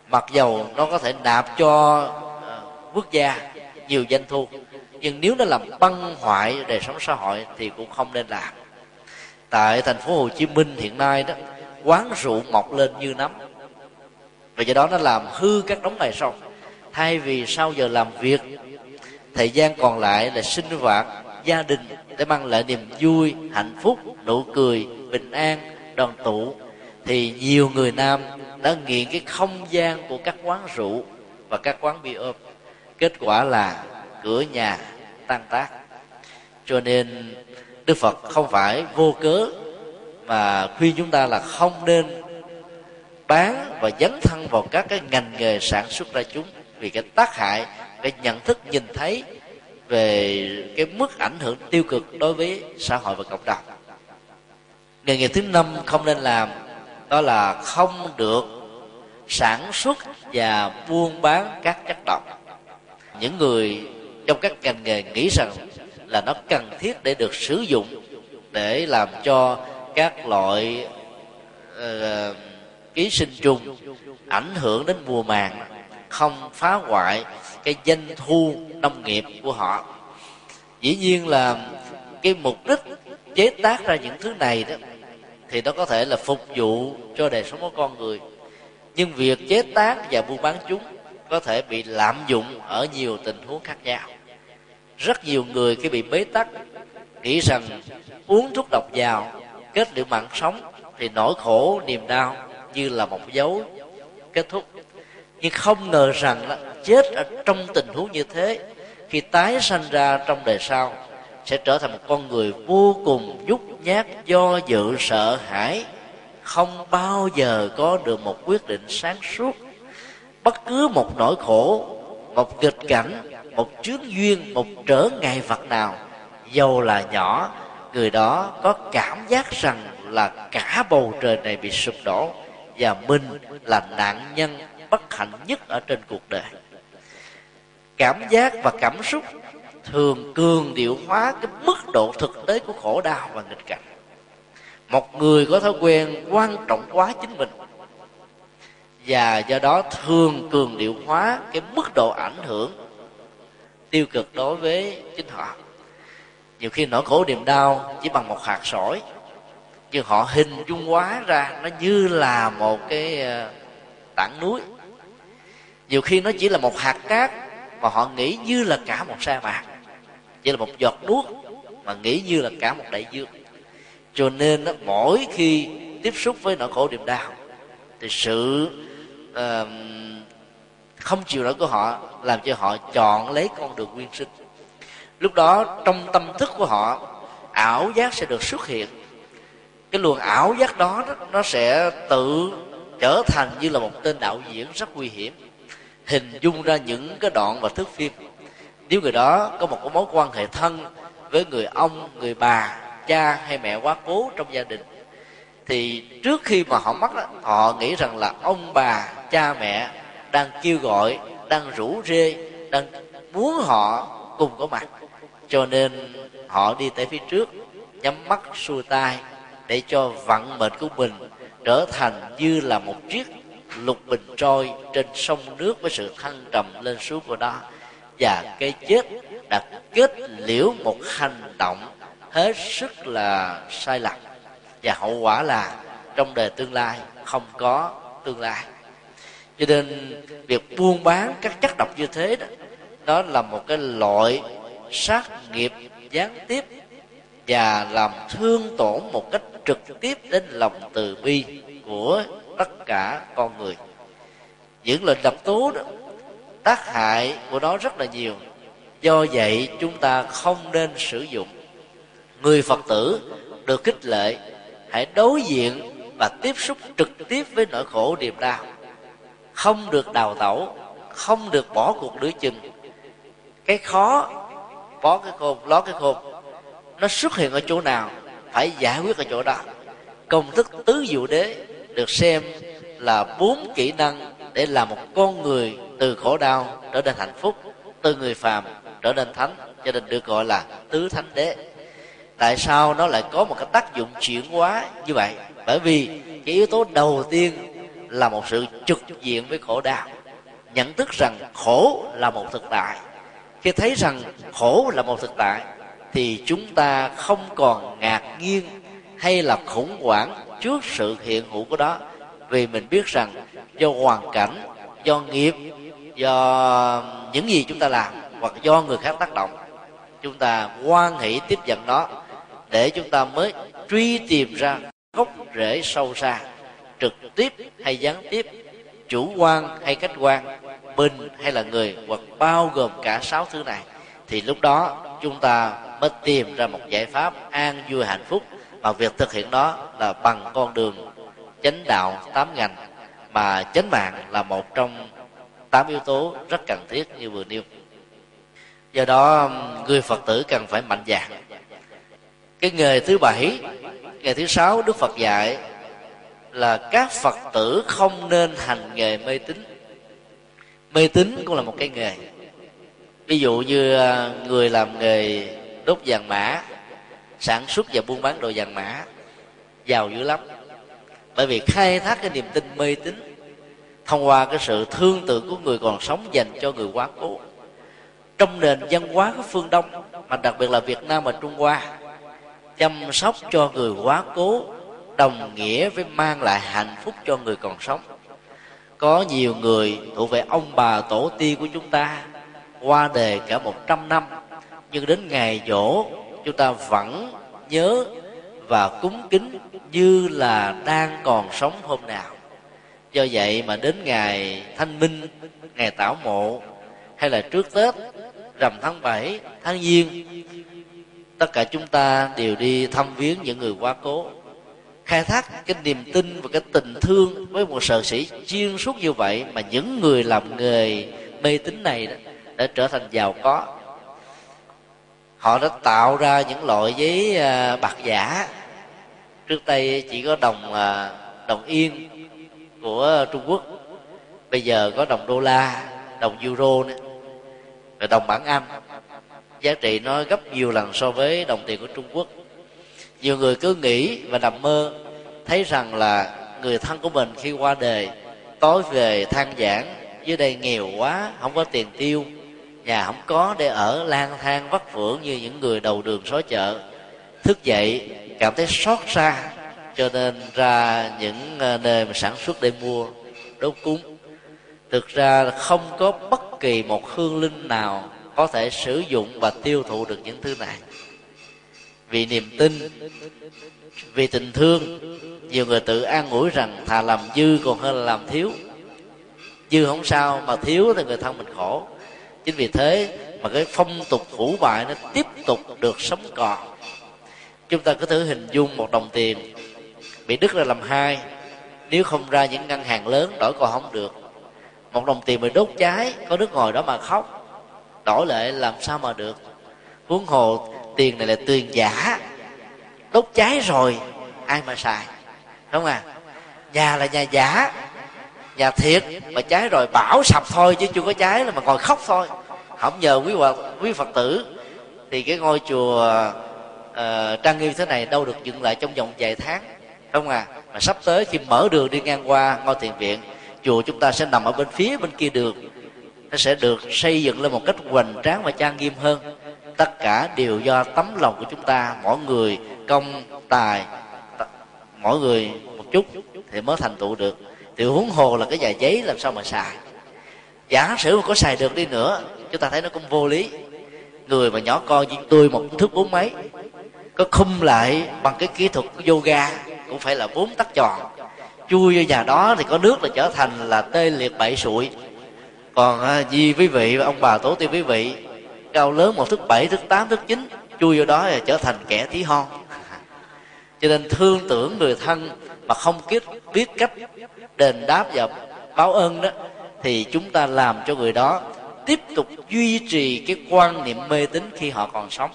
Mặc dầu nó có thể nạp cho ờ, quốc gia nhiều doanh thu, nhưng nếu nó làm băng hoại đời sống xã hội thì cũng không nên làm. Tại thành phố Hồ Chí Minh hiện nay đó, quán rượu mọc lên như nấm. Và do đó nó làm hư các đống này sau. Thay vì sau giờ làm việc, thời gian còn lại là sinh hoạt gia đình để mang lại niềm vui, hạnh phúc, nụ cười, bình an, đoàn tụ. Thì nhiều người nam đã nghiện cái không gian của các quán rượu và các quán bia ôm. Kết quả là cửa nhà tan tác. Cho nên đức phật không phải vô cớ mà khuyên chúng ta là không nên bán và dấn thân vào các cái ngành nghề sản xuất ra chúng vì cái tác hại, cái nhận thức, nhìn thấy về cái mức ảnh hưởng tiêu cực đối với xã hội và cộng đồng. Nghề nghiệp thứ năm không nên làm đó là không được sản xuất và buôn bán các chất độc. Những người trong các ngành nghề nghĩ rằng là nó cần thiết để được sử dụng để làm cho các loại uh, ký sinh trùng ảnh hưởng đến mùa màng không phá hoại cái doanh thu nông nghiệp của họ. Dĩ nhiên là cái mục đích chế tác ra những thứ này đó, thì nó có thể là phục vụ cho đời sống của con người. Nhưng việc chế tác và buôn bán chúng có thể bị lạm dụng ở nhiều tình huống khác nhau. Rất nhiều người khi bị bế tắc, nghĩ rằng uống thuốc độc vào, kết liễu mạng sống, thì nỗi khổ, niềm đau như là một dấu kết thúc nhưng không ngờ rằng là chết ở trong tình huống như thế, khi tái sanh ra trong đời sau, sẽ trở thành một con người vô cùng nhút nhát, do dự, sợ hãi, không bao giờ có được một quyết định sáng suốt. Bất cứ một nỗi khổ, một nghịch cảnh, một chướng duyên, một trở ngại vật nào, dầu là nhỏ, người đó có cảm giác rằng là cả bầu trời này bị sụp đổ, và mình là nạn nhân bất hạnh nhất ở trên cuộc đời. Cảm giác và cảm xúc thường cường điệu hóa cái mức độ thực tế của khổ đau và nghịch cảnh. Một người có thói quen quan trọng quá chính mình và do đó thường cường điệu hóa cái mức độ ảnh hưởng tiêu cực đối với chính họ. Nhiều khi nỗi khổ niềm đau chỉ bằng một hạt sỏi, nhưng họ hình dung hóa ra nó như là một cái ờ, tảng núi nhiều khi nó chỉ là một hạt cát mà họ nghĩ như là cả một sa mạc. Chỉ là một giọt nước mà nghĩ như là cả một đại dương. Cho nên đó, mỗi khi tiếp xúc với nỗi khổ niềm đau thì sự uh, không chịu nổi của họ làm cho họ chọn lấy con đường nguyên sinh. Lúc đó trong tâm thức của họ ảo giác sẽ được xuất hiện. Cái luồng ảo giác đó, đó nó sẽ tự trở thành như là một tên đạo diễn rất nguy hiểm hình dung ra những cái đoạn và thước phim. Nếu người đó có một cái mối quan hệ thân với người ông, người bà, cha hay mẹ quá cố trong gia đình, thì trước khi mà họ mất họ nghĩ rằng là ông bà, cha mẹ đang kêu gọi, đang rủ rê, đang muốn họ cùng có mặt. Cho nên họ đi tới phía trước, nhắm mắt xuôi tay để cho vận mệnh của mình trở thành như là một chiếc lục bình trôi trên sông nước với sự thăng trầm lên xuống của nó. Và cái chết đã kết liễu một hành động hết sức là sai lầm. Và hậu quả là trong đời tương lai không có tương lai. Cho nên việc buôn bán các chất độc như thế đó đó là một cái loại sát nghiệp gián tiếp và làm thương tổn một cách trực tiếp đến lòng từ bi của tất cả con người. Những lệnh độc tố đó, tác hại của nó rất là nhiều. Do vậy, chúng ta không nên sử dụng. Người phật tử được khích lệ, hãy đối diện và tiếp xúc trực tiếp với nỗi khổ niềm đau. Không được đào tẩu, không được bỏ cuộc lưỡi chừng. Cái khó bó cái khôn ló cái khôn, nó xuất hiện ở chỗ nào, phải giải quyết ở chỗ đó. Công thức tứ diệu đế được xem là bốn kỹ năng để làm một con người từ khổ đau trở nên hạnh phúc, từ người phàm trở nên thánh, cho nên được gọi là tứ thánh đế. Tại sao nó lại có một cái tác dụng chuyển hóa như vậy? Bởi vì cái yếu tố đầu tiên là một sự trực diện với khổ đau. Nhận thức rằng khổ là một thực tại. Khi thấy rằng khổ là một thực tại, thì chúng ta không còn ngạc nhiên hay là khủng hoảng trước sự hiện hữu của đó? Vì mình biết rằng do hoàn cảnh, do nghiệp, do những gì chúng ta làm hoặc do người khác tác động, chúng ta quan hỷ tiếp nhận nó để chúng ta mới truy tìm ra gốc rễ sâu xa, trực tiếp hay gián tiếp, chủ quan hay khách quan bình hay là người hoặc bao gồm cả sáu thứ này, thì lúc đó chúng ta mới tìm ra một giải pháp an vui hạnh phúc mà việc thực hiện đó là bằng con đường chánh đạo tám ngành mà chánh mạng là một trong tám yếu tố rất cần thiết như vừa nêu. Do đó người phật tử cần phải mạnh dạn. Cái nghề thứ bảy, nghề thứ sáu đức phật dạy là các phật tử không nên hành nghề mê tín. Mê tín cũng là một cái nghề. Ví dụ như à, người làm nghề đốt vàng mã sản xuất và buôn bán đồ vàng mã, giàu dữ lắm. Bởi vì khai thác cái niềm tin mê tín, thông qua cái sự thương tượng của người còn sống dành cho người quá cố. Trong nền văn hóa của phương đông, mà đặc biệt là việt nam và trung hoa, chăm sóc cho người quá cố đồng nghĩa với mang lại hạnh phúc cho người còn sống. Có nhiều người thuộc về ông bà tổ tiên của chúng ta, qua đề cả một trăm năm, nhưng đến ngày dỗ chúng ta vẫn nhớ và cúng kính như là đang còn sống hôm nào. Do vậy mà đến ngày thanh minh ngày tảo mộ hay là trước tết rằm tháng 7, tháng giêng tất cả chúng ta đều đi thăm viếng những người quá cố. Khai thác cái niềm tin và cái tình thương với một sở sĩ chuyên suốt như vậy mà những người làm nghề mê tín này đó đã trở thành giàu có họ đã tạo ra những loại giấy à, bạc giả. Trước đây chỉ có đồng à, đồng yên của trung quốc. Bây giờ có đồng đô la, đồng euro nữa. Rồi đồng bảng anh. Giá trị nó gấp nhiều lần so với đồng tiền của trung quốc. Nhiều người cứ nghĩ và nằm mơ, thấy rằng là người thân của mình khi qua đời, tối về than giảng dưới đây nghèo quá, không có tiền tiêu nhà không có để ở lang thang vất vưởng như những người đầu đường xó chợ. Thức dậy, cảm thấy xót xa, cho nên ra những ờ, nơi mà sản xuất để mua đốt cúng. Thực ra không có bất kỳ một hương linh nào có thể sử dụng và tiêu thụ được những thứ này. Vì niềm tin, vì tình thương, nhiều người tự an ủi rằng thà làm dư còn hơn là làm thiếu. Dư không sao mà thiếu thì người thân mình khổ chính vì thế mà cái phong tục cũ bại nó tiếp tục được sống còn. Chúng ta cứ thử hình dung một đồng tiền bị đứt ra làm hai. Nếu không ra những ngân hàng lớn, đổi còn không được. Một đồng tiền bị đốt cháy, có nước ngồi đó mà khóc. Đổi lại làm sao mà được? Huống hồ tiền này là tiền giả. Đốt cháy rồi, ai mà xài? Đúng không à nhà là nhà giả nhà thiệt mà cháy rồi bảo sập thôi chứ chưa có cháy là mà ngồi khóc thôi. Không nhờ quý phật quý phật tử. Thì cái ngôi chùa uh, trang nghiêm thế này đâu được dựng lại trong vòng vài tháng không à mà sắp tới khi mở đường đi ngang qua ngôi thiền viện chùa chúng ta sẽ nằm ở bên phía bên kia đường. Nó sẽ được xây dựng lên một cách hoành tráng và trang nghiêm hơn. Tất cả đều do tấm lòng của chúng ta mỗi người công tài mỗi người một chút thì mới thành tựu được thì huống hồ là cái nhà giấy làm sao mà xài. Giả sử mà có xài được đi nữa chúng ta thấy nó cũng vô lý. Người mà nhỏ con như tôi một thước bốn mấy có khum lại bằng cái kỹ thuật yoga cũng phải là bốn tắc tròn. Chui vô nhà đó thì có nước là trở thành là tê liệt bậy sụi. Còn à, di quý vị và ông bà tổ tiên quý vị cao lớn một thước bảy thước tám thước chín chui vô đó là trở thành kẻ tí hon. Cho nên thương tưởng người thân mà không biết biết cách đền đáp và báo ơn đó, thì chúng ta làm cho người đó tiếp tục duy trì cái quan niệm mê tín khi họ còn sống.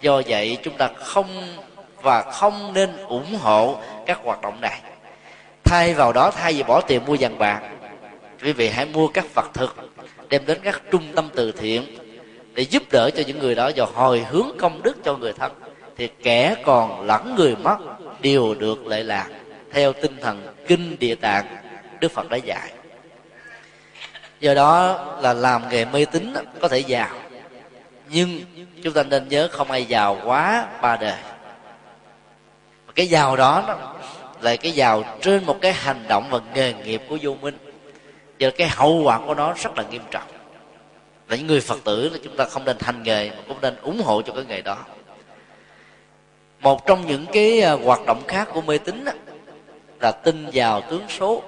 Do vậy, chúng ta không và không nên ủng hộ các hoạt động này. Thay vào đó, thay vì bỏ tiền mua vàng bạc, quý vị hãy mua các vật thực, đem đến các trung tâm từ thiện để giúp đỡ cho những người đó và hồi hướng công đức cho người thân. Thì kẻ còn lẫn người mất, đều được lệ lạc theo tinh thần kinh địa tạng, đức phật đã dạy. Do đó là làm nghề mê tín có thể giàu. Nhưng chúng ta nên nhớ không ai giàu quá ba đời. Cái giàu đó là cái giàu trên một cái hành động và nghề nghiệp của vô minh. Do cái hậu quả của nó rất là nghiêm trọng. Là những người phật tử là chúng ta không nên hành nghề mà cũng nên ủng hộ cho cái nghề đó. Một trong những cái à, hoạt động khác của mê tín là tin vào tướng số.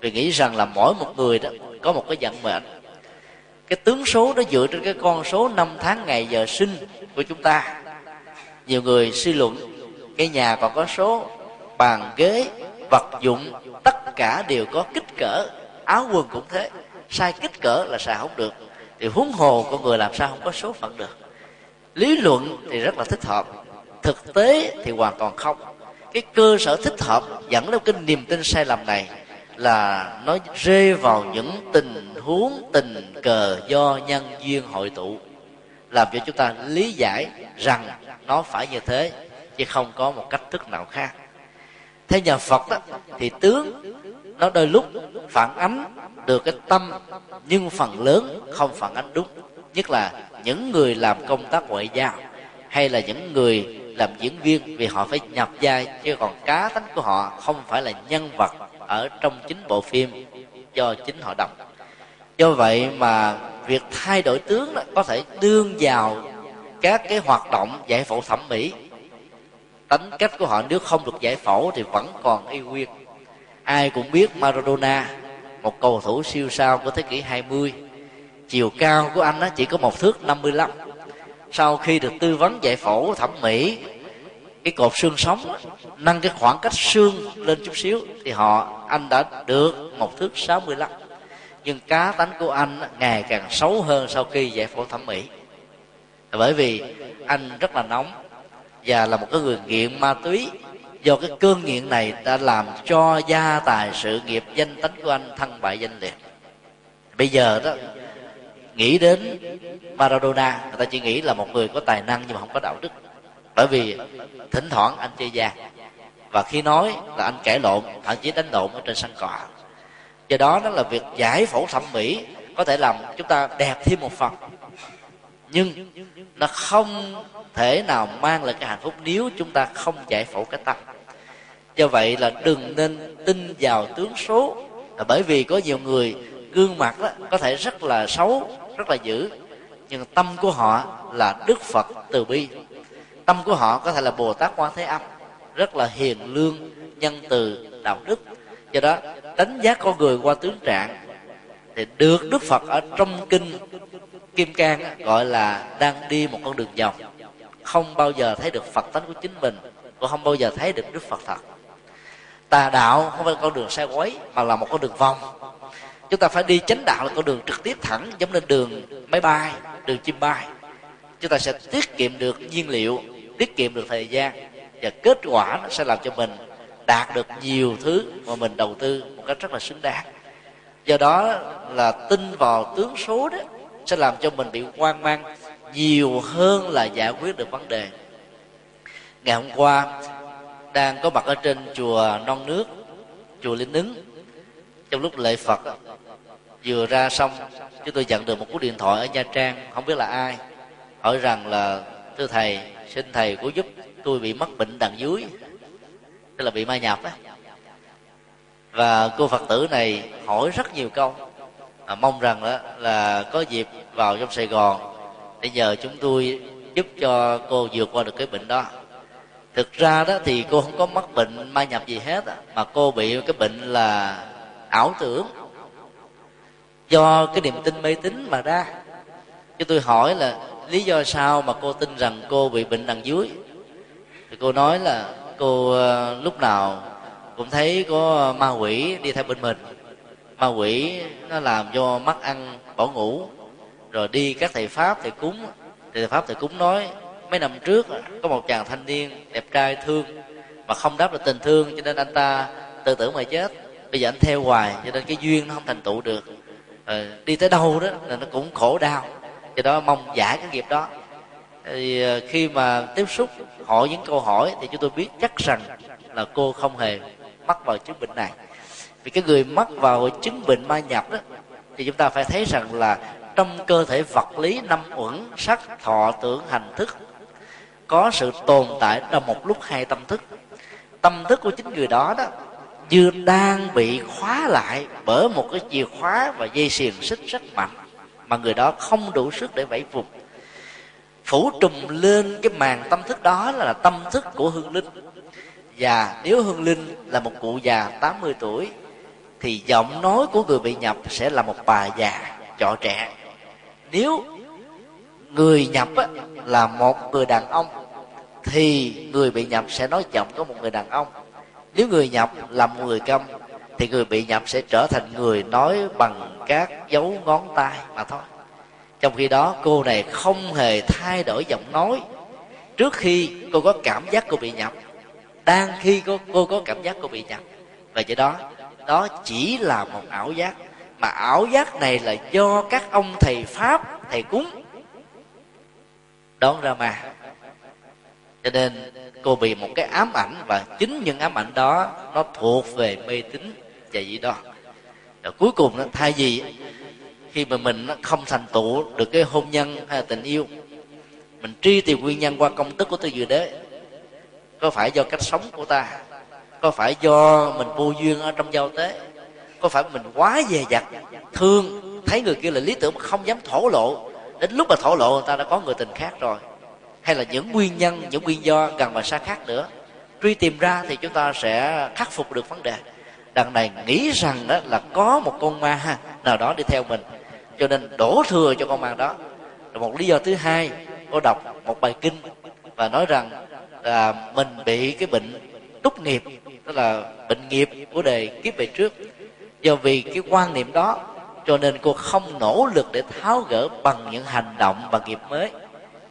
Vì nghĩ rằng là mỗi một người đó có một cái vận mệnh. Cái tướng số nó dựa trên cái con số năm tháng ngày giờ sinh của chúng ta. Nhiều người suy luận, cái nhà còn có số, bàn ghế, vật dụng, tất cả đều có kích cỡ. Áo quần cũng thế, sai kích cỡ là sai không được. Thì huống hồ con người làm sao không có số phận được? Lý luận thì rất là thích hợp, thực tế thì hoàn toàn không cái cơ sở thích hợp dẫn đến cái niềm tin sai lầm này là nó rơi vào những tình huống tình cờ do nhân duyên hội tụ làm cho chúng ta lý giải rằng nó phải như thế chứ không có một cách thức nào khác. Theo nhà phật đó, thì tướng nó đôi lúc phản ánh được cái tâm nhưng phần lớn không phản ánh đúng nhất là những người làm công tác ngoại giao hay là những người làm diễn viên vì họ phải nhập vai, chứ còn cá tính của họ không phải là nhân vật ở trong chính bộ phim do chính họ đọc. Do vậy mà việc thay đổi tướng đó có thể đương vào các cái hoạt động giải phẫu thẩm mỹ. Tính cách của họ nếu không được giải phẫu thì vẫn còn y nguyên. Ai cũng biết Maradona, một cầu thủ siêu sao của thế kỷ 20 chiều cao của anh đó chỉ có một thước 55 sau khi được tư vấn giải phẫu thẩm mỹ, cái cột xương sống nâng cái khoảng cách xương lên chút xíu thì họ, anh đã được một thước 65 nhưng cá tánh của anh ngày càng xấu hơn sau khi giải phẫu thẩm mỹ. Bởi vì anh rất là nóng và là một cái người nghiện ma túy. Do cái cơn nghiện này đã làm cho gia tài sự nghiệp danh tánh của anh thăng bại danh liệt. Bây giờ đó nghĩ đến Maradona, người ta chỉ nghĩ là một người có tài năng nhưng mà không có đạo đức. Bởi vì thỉnh thoảng anh chơi gian. Và khi nói là anh cãi lộn, thậm chí đánh lộn ở trên sân cỏ do đó đó là việc giải phẫu thẩm mỹ, có thể làm chúng ta đẹp thêm một phần. Nhưng nó không thể nào mang lại cái hạnh phúc nếu chúng ta không giải phẫu cái tâm. Do vậy là đừng nên tin vào tướng số. Là bởi vì có nhiều người gương mặt đó có thể rất là xấu rất là dữ. Nhưng tâm của họ là đức phật từ bi. Tâm của họ có thể là bồ tát quan thế âm, rất là hiền lương, nhân từ, đạo đức. Do đó, đánh giá con người qua tướng trạng thì được đức phật ở trong kinh kim cang gọi là đang đi một con đường vòng. Không bao giờ thấy được phật tánh của chính mình, cũng không bao giờ thấy được đức phật thật. Tà đạo không phải con đường sai quấy, mà là một con đường vòng chúng ta phải đi chánh đạo là con đường trực tiếp thẳng, giống lên đường máy bay, đường chim bay. Chúng ta sẽ tiết kiệm được nhiên liệu, tiết kiệm được thời gian, và kết quả nó sẽ làm cho mình đạt được nhiều thứ mà mình đầu tư một cách rất là xứng đáng. Do đó là tin vào tướng số đó sẽ làm cho mình bị hoang mang nhiều hơn là giải quyết được vấn đề. Ngày hôm qua, đang có mặt ở trên chùa non nước, chùa linh ứng. Trong lúc lễ phật vừa ra xong chúng tôi nhận được một cú điện thoại ở nha trang không biết là ai hỏi rằng là thưa thầy xin thầy cứu giúp tôi bị mắc bệnh đằng dưới tức là bị ma nhập á. Và cô phật tử này hỏi rất nhiều câu à, mong rằng đó là có dịp vào trong sài gòn để nhờ chúng tôi giúp cho cô vượt qua được cái bệnh đó. Thực ra đó thì cô không có mắc bệnh ma nhập gì hết mà cô bị cái bệnh là ảo tưởng do cái niềm tin mê tín mà ra. Chứ tôi hỏi là lý do sao mà cô tin rằng cô bị bệnh đằng dưới? Thì cô nói là cô ờ, lúc nào cũng thấy có ma quỷ đi theo bên mình. Ma quỷ nó làm cho mắt ăn, bỏ ngủ. Rồi đi các thầy pháp, thầy cúng. Thầy pháp, thầy cúng nói, mấy năm trước à, có một chàng thanh niên đẹp trai thương mà không đáp được tình thương, cho nên anh ta tự tử mà chết. Bây giờ anh theo hoài, cho nên cái duyên nó không thành tựu được. Ờ, đi tới đâu đó là nó cũng khổ đau. Do đó mong giải cái nghiệp đó. Thì ờ, khi mà tiếp xúc, hỏi những câu hỏi thì chúng tôi biết chắc rằng là cô không hề mắc vào chứng bệnh này. Vì cái người mắc vào chứng bệnh ma nhập đó, thì chúng ta phải thấy rằng là trong cơ thể vật lý năm uẩn, sắc, thọ, tưởng, hành thức, có sự tồn tại trong một lúc hai tâm thức. Tâm thức của chính người đó đó như đang bị khóa lại bởi một cái chìa khóa và dây xiềng xích rất mạnh mà người đó không đủ sức để vẫy vùng. Phủ trùm lên cái màn tâm thức đó là tâm thức của hương linh. Và nếu hương linh là một cụ già 80 tuổi thì giọng nói của người bị nhập sẽ là một bà già trọ trẻ. Nếu người nhập á, là một người đàn ông thì người bị nhập sẽ nói giọng của một người đàn ông nếu người nhập làm người câm thì người bị nhập sẽ trở thành người nói bằng các dấu ngón tay mà thôi. Trong khi đó cô này không hề thay đổi giọng nói. Trước khi cô có cảm giác cô bị nhập đang khi cô, cô có cảm giác cô bị nhập và do đó đó chỉ là một ảo giác mà ảo giác này là do các ông thầy pháp thầy cúng. Đón ra mà. Cho nên cô bị một cái ám ảnh và chính những ám ảnh đó, nó thuộc về mê tín và dị đoan. Rồi cuối cùng nó thay vì khi mà mình không thành tựu được cái hôn nhân hay là tình yêu, mình truy tìm nguyên nhân qua công đức của tư vừa đế. Có phải do cách sống của ta? Có phải do mình vô duyên ở trong giao tế? Có phải mình quá dè dặt, thương, thấy người kia là lý tưởng mà không dám thổ lộ? Đến lúc mà thổ lộ, người ta đã có người tình khác rồi hay là những nguyên nhân, những nguyên do gần và xa khác nữa? Truy tìm ra thì chúng ta sẽ khắc phục được vấn đề. Đằng này nghĩ rằng đó là có một con ma nào đó đi theo mình. Cho nên đổ thừa cho con ma đó. Rồi một lý do thứ hai, cô đọc một bài kinh và nói rằng là mình bị cái bệnh túc nghiệp, tức là bệnh nghiệp của đời kiếp về trước. Do vì cái quan niệm đó, cho nên cô không nỗ lực để tháo gỡ bằng những hành động và nghiệp mới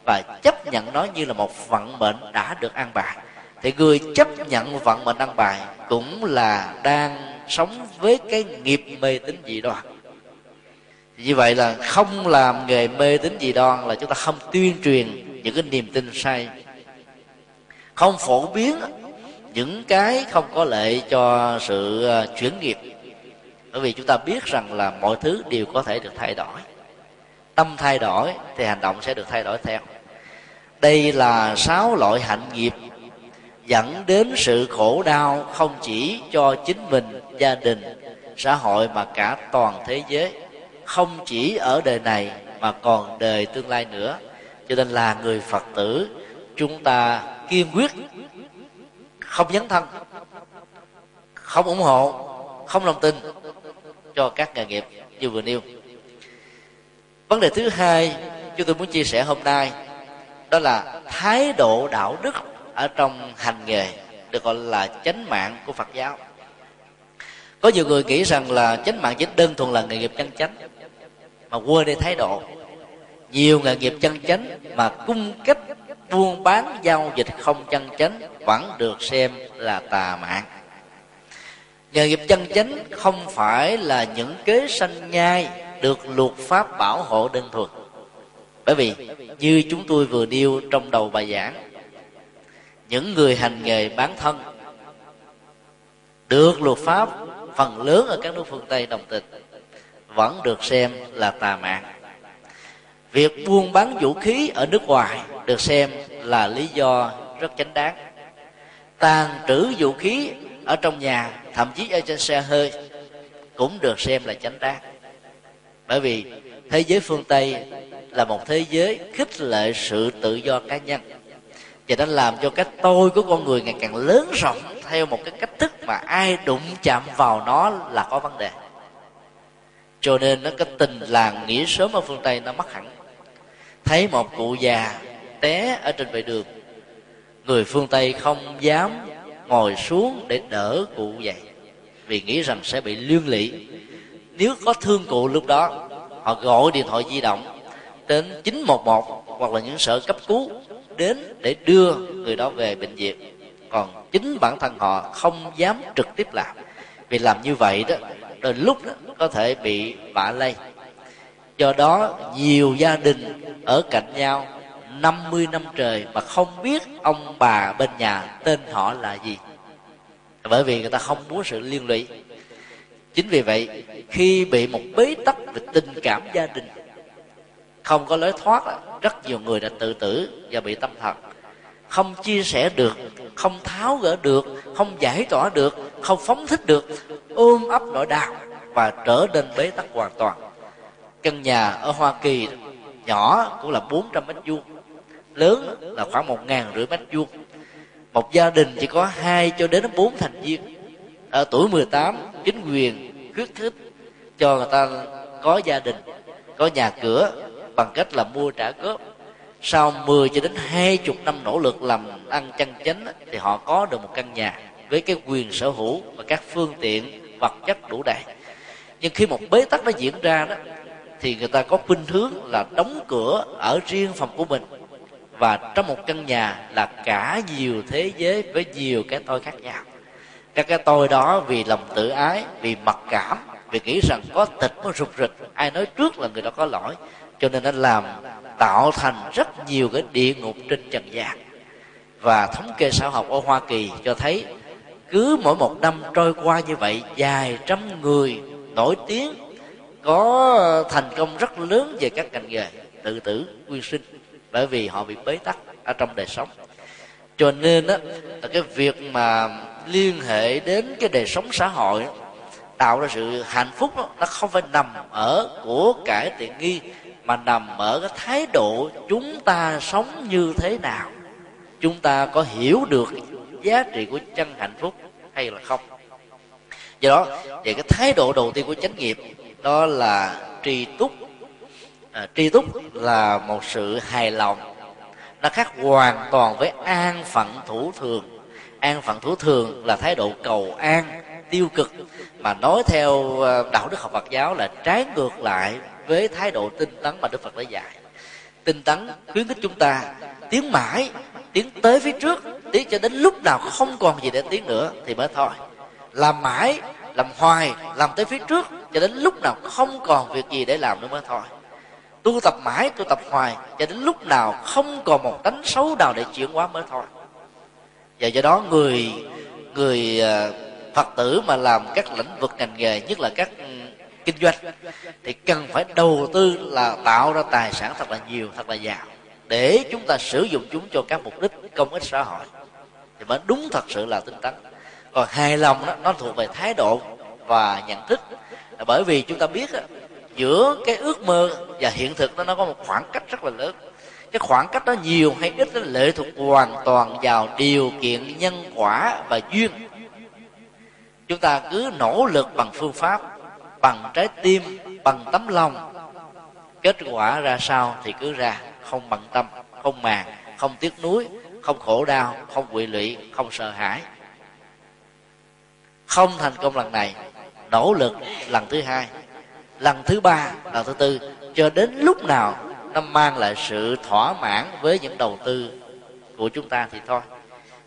và chấp nhận nó như là một vận mệnh đã được an bài. Thì người chấp nhận vận mệnh an bài cũng là đang sống với cái nghiệp mê tín dị đoan. Như vậy là không làm nghề mê tín dị đoan là chúng ta không tuyên truyền những cái niềm tin sai. Không phổ biến những cái không có lợi cho sự ờ, chuyển nghiệp. Bởi vì chúng ta biết rằng là mọi thứ đều có thể được thay đổi. Tâm thay đổi thì hành động sẽ được thay đổi theo đây là sáu loại hạnh nghiệp, dẫn đến sự khổ đau không chỉ cho chính mình, gia đình, xã hội mà cả toàn thế giới. Không chỉ ở đời này mà còn đời tương lai nữa. Cho nên là người phật tử, chúng ta kiên quyết không dấn thân, không ủng hộ, không lòng tin cho các nghề nghiệp như vừa nêu. Vấn đề thứ hai chúng tôi muốn chia sẻ hôm nay đó là thái độ đạo đức ở trong hành nghề, được gọi là chánh mạng của phật giáo. Có nhiều người nghĩ rằng là chánh mạng chỉ đơn thuần là nghề nghiệp chân chánh, mà quên đi thái độ. Nhiều nghề nghiệp chân chánh mà cung cấp buôn bán giao dịch không chân chánh vẫn được xem là tà mạng. Nghề nghiệp chân chánh không phải là những kế sanh nhai được luật pháp bảo hộ đơn thuần. Bởi vì như chúng tôi vừa nêu trong đầu bài giảng. Những người hành nghề bán thân được luật pháp phần lớn ở các nước phương tây đồng tình, vẫn được xem là tà mạng việc buôn bán vũ khí ở nước ngoài được xem là lý do rất chánh đáng. Tàn trữ vũ khí ở trong nhà, thậm chí ở trên xe hơi cũng được xem là chánh đáng. Bởi vì thế giới phương tây là một thế giới khích lệ sự tự do cá nhân. Và nó làm cho cái tôi của con người ngày càng lớn rộng theo một cái cách thức mà ai đụng chạm vào nó là có vấn đề. Cho nên nó cái tình làng nghĩ sớm ở phương tây nó mất hẳn. Thấy một cụ già té ở trên vệ đường. Người phương tây không dám ngồi xuống để đỡ cụ dậy, vì nghĩ rằng sẽ bị liên lụy. Nếu có thương cụ lúc đó, họ gọi điện thoại di động đến 911 hoặc là những sở cấp cứu đến để đưa người đó về bệnh viện. Còn chính bản thân họ không dám trực tiếp làm. Vì làm như vậy đó đôi lúc đó, có thể bị vạ lây. Do đó nhiều gia đình ở cạnh nhau 50 năm trời mà không biết ông bà bên nhà tên họ là gì. Bởi vì người ta không muốn sự liên lụy. Chính vì vậy khi bị một bế tắc về tình cảm gia đình không có lối thoát rất nhiều người đã tự tử và bị tâm thần. Không chia sẻ được, không tháo gỡ được, không giải tỏa được, không phóng thích được, ôm ấp nỗi đau và trở nên bế tắc hoàn toàn. Căn nhà ở hoa kỳ nhỏ cũng là 400 mét vuông, lớn là khoảng một ngàn rưỡi mét vuông. Một gia đình chỉ có hai cho đến bốn thành viên. Ở tuổi 18 chính quyền khuyến khích cho người ta có gia đình, có nhà cửa bằng cách là mua trả góp. Sau 10 cho đến 20 năm nỗ lực làm ăn chân chánh thì họ có được một căn nhà với cái quyền sở hữu và các phương tiện vật chất đủ đầy. Nhưng khi một bế tắc nó diễn ra đó, thì người ta có khuynh hướng là đóng cửa ở riêng phòng của mình. Và trong một căn nhà là cả nhiều thế giới với nhiều cái tôi khác nhau. Các cái tôi đó vì lòng tự ái, vì mặc cảm, vì nghĩ rằng có tịch có rụt rịch. Ai nói trước là người đó có lỗi cho nên nó làm tạo thành rất nhiều cái địa ngục trên trần gian. Và thống kê xã học ở hoa kỳ cho thấy cứ mỗi một năm trôi qua như vậy vài trăm người nổi tiếng có thành công rất lớn về các ngành nghề tự tử quyên sinh bởi vì họ bị bế tắc ở trong đời sống. Cho nên đó là cái việc mà liên hệ đến cái đời sống xã hội tạo ra sự hạnh phúc đó, nó không phải nằm ở của cải tiện nghi mà nằm ở cái thái độ chúng ta sống như thế nào. Chúng ta có hiểu được giá trị của chân hạnh phúc hay là không. Do đó về cái thái độ đầu tiên của chánh nghiệp đó là tri túc. À, tri túc là một sự hài lòng. Nó khác hoàn toàn với an phận thủ thường. An phận thủ thường là thái độ cầu an tiêu cực. Mà nói theo à, đạo đức học Phật giáo là trái ngược lại với thái độ tinh tấn mà Đức Phật đã dạy. Tinh tấn khuyến khích chúng ta tiến mãi, tiến tới phía trước, tiến cho đến lúc nào không còn gì để tiến nữa thì mới thôi. Làm mãi, làm hoài, làm tới phía trước cho đến lúc nào không còn việc gì để làm nữa mới thôi. Tu tập mãi, tu tập hoài cho đến lúc nào không còn một đánh xấu nào để chuyển hóa mới thôi. Và do đó người người ờ, phật tử mà làm các lĩnh vực ngành nghề, nhất là các kinh doanh thì cần phải đầu tư là tạo ra tài sản thật là nhiều thật là giàu để chúng ta sử dụng chúng cho các mục đích công ích xã hội. Thì mới đúng thật sự là tinh tấn. Còn hài lòng đó nó thuộc về thái độ và nhận thức. Bởi vì chúng ta biết đó, giữa cái ước mơ và hiện thực đó nó có một khoảng cách rất là lớn. Cái khoảng cách đó nhiều hay ít nó lệ thuộc hoàn toàn vào điều kiện nhân quả và duyên. Chúng ta cứ nỗ lực bằng phương pháp bằng trái tim bằng tấm lòng. Kết quả ra sao thì cứ ra không bận tâm không màng không tiếc nuối không khổ đau không quỵ lụy không sợ hãi. Không thành công lần này nỗ lực lần thứ hai lần thứ ba lần thứ tư cho đến lúc nào nó mang lại sự thỏa mãn với những đầu tư của chúng ta thì thôi.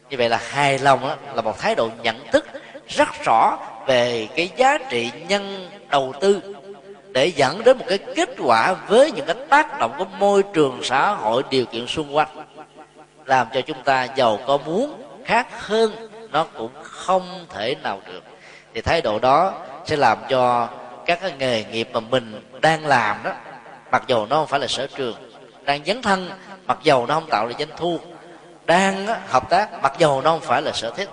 Như vậy là hài lòng đó, là một thái độ nhận thức rất rõ về cái giá trị nhân đầu tư để dẫn đến một cái kết quả với những cái tác động của môi trường xã hội, điều kiện xung quanh, làm cho chúng ta giàu có muốn khác hơn, nó cũng không thể nào được. Thì thái độ đó sẽ làm cho các cái nghề nghiệp mà mình đang làm đó, mặc dù nó không phải là sở trường, đang dấn thân, mặc dù nó không tạo ra doanh thu, đang hợp tác, mặc dù nó không phải là sở thích,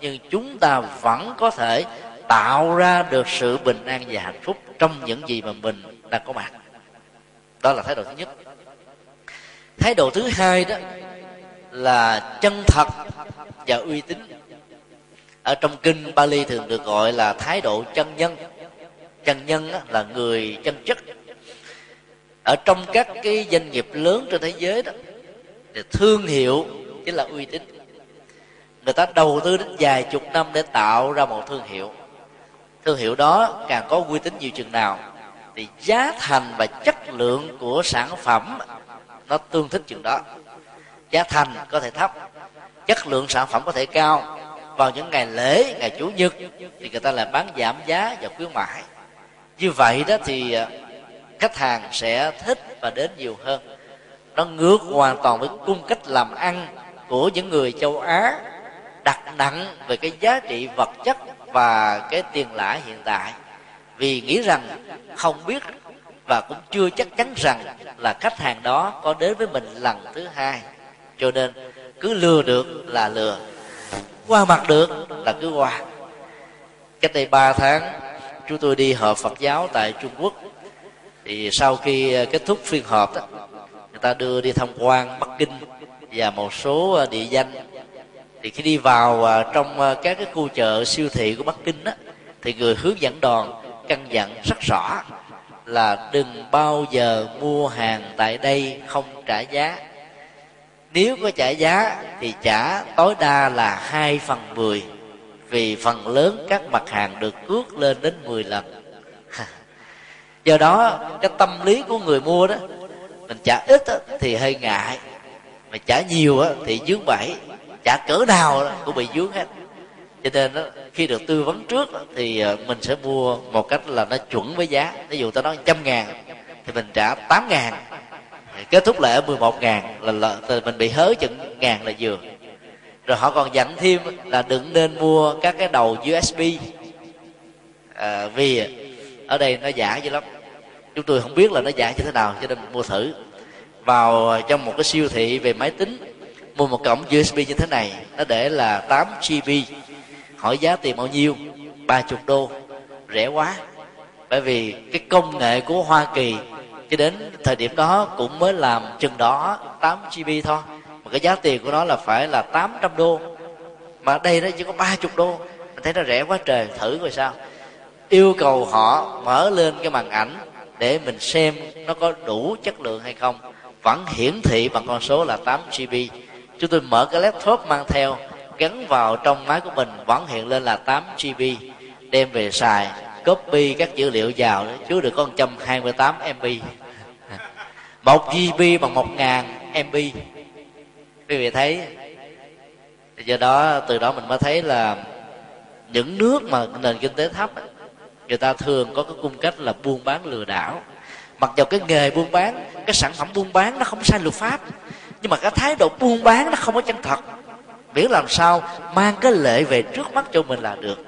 nhưng chúng ta vẫn có thể tạo ra được sự bình an và hạnh phúc trong những gì mà mình đang có mặt. Đó là thái độ thứ nhất. Thái độ thứ hai đó là chân thật và uy tín. Ở trong kinh Bali thường được gọi là thái độ chân nhân. Chân nhân là người chân chất. Ở trong các cái doanh nghiệp lớn trên thế giới đó, thì thương hiệu chính là uy tín. Người ta đầu tư đến vài chục năm để tạo ra một thương hiệu thương hiệu đó càng có uy tín nhiều chừng nào, thì giá thành và chất lượng của sản phẩm nó tương thích chừng đó. Giá thành có thể thấp, chất lượng sản phẩm có thể cao. Vào những ngày lễ, ngày chủ nhật, thì người ta lại bán giảm giá và khuyến mại như vậy đó thì à, khách hàng sẽ thích và đến nhiều hơn. Nó ngược hoàn toàn với cung cách làm ăn của những người châu á, đặt nặng về cái giá trị vật chất và cái tiền lãi hiện tại. Vì nghĩ rằng không biết và cũng chưa chắc chắn rằng là khách hàng đó có đến với mình lần thứ hai. Cho nên cứ lừa được là lừa qua mặt được là cứ qua. Cách đây ba tháng chúng tôi đi họp phật giáo tại trung quốc. Thì sau khi ờ, kết thúc phiên họp đó, người ta đưa đi tham quan bắc kinh và một số ờ, địa danh thì khi đi vào à, trong à, các cái khu chợ siêu thị của bắc kinh á, thì người hướng dẫn đoàn căn dặn rất rõ là đừng bao giờ mua hàng tại đây không trả giá. Nếu có trả giá thì trả tối đa là hai phần mười, vì phần lớn các mặt hàng được cước lên đến 10 lần. Do đó, cái tâm lý của người mua đó, mình trả ít thì hơi ngại, mà trả nhiều thì dướng bẫy chả cỡ nào cũng bị dướng hết. Cho nên đó, khi được tư vấn trước thì ờ, mình sẽ mua một cách là nó chuẩn với giá. Ví dụ ta nói trăm ngàn thì mình trả tám ngàn. Kết thúc lại ở 11 ngàn là, là, là mình bị hớ chừng ngàn là vừa. Rồi họ còn dặn thêm là đừng nên mua các cái đầu USB à, ờ, vì ở đây nó giả dữ lắm. Chúng tôi không biết là nó giả như thế nào cho nên mình mua thử. Vào ờ, trong một cái siêu thị về máy tính mua một cổng USB như thế này, nó để là 8 GB hỏi giá tiền bao nhiêu? Ba chục đô. Rẻ quá. Bởi vì cái công nghệ của Hoa Kỳ cho đến thời điểm đó cũng mới làm chừng đó 8 GB thôi. Mà cái giá tiền của nó là phải là 800 đô. Mà đây nó chỉ có ba chục đô. Mình thấy nó rẻ quá trời, thử rồi sao. Yêu cầu họ mở lên cái màn ảnh để mình xem nó có đủ chất lượng hay không. Vẫn hiển thị bằng con số là 8 GB chúng tôi mở cái laptop mang theo, gắn vào trong máy của mình vẫn hiện lên là 8 GB đem về xài, copy các dữ liệu vào chứa được con 128 MB một GB bằng một ngàn MB quý vị thấy, do đó từ đó mình mới thấy là những nước mà nền kinh tế thấp người ta thường có cái cung cách là buôn bán lừa đảo. Mặc dù cái nghề buôn bán, cái sản phẩm buôn bán nó không sai luật pháp nhưng mà cái thái độ buôn bán nó không có chân thật. Miễn làm sao mang cái lệ về trước mắt cho mình là được.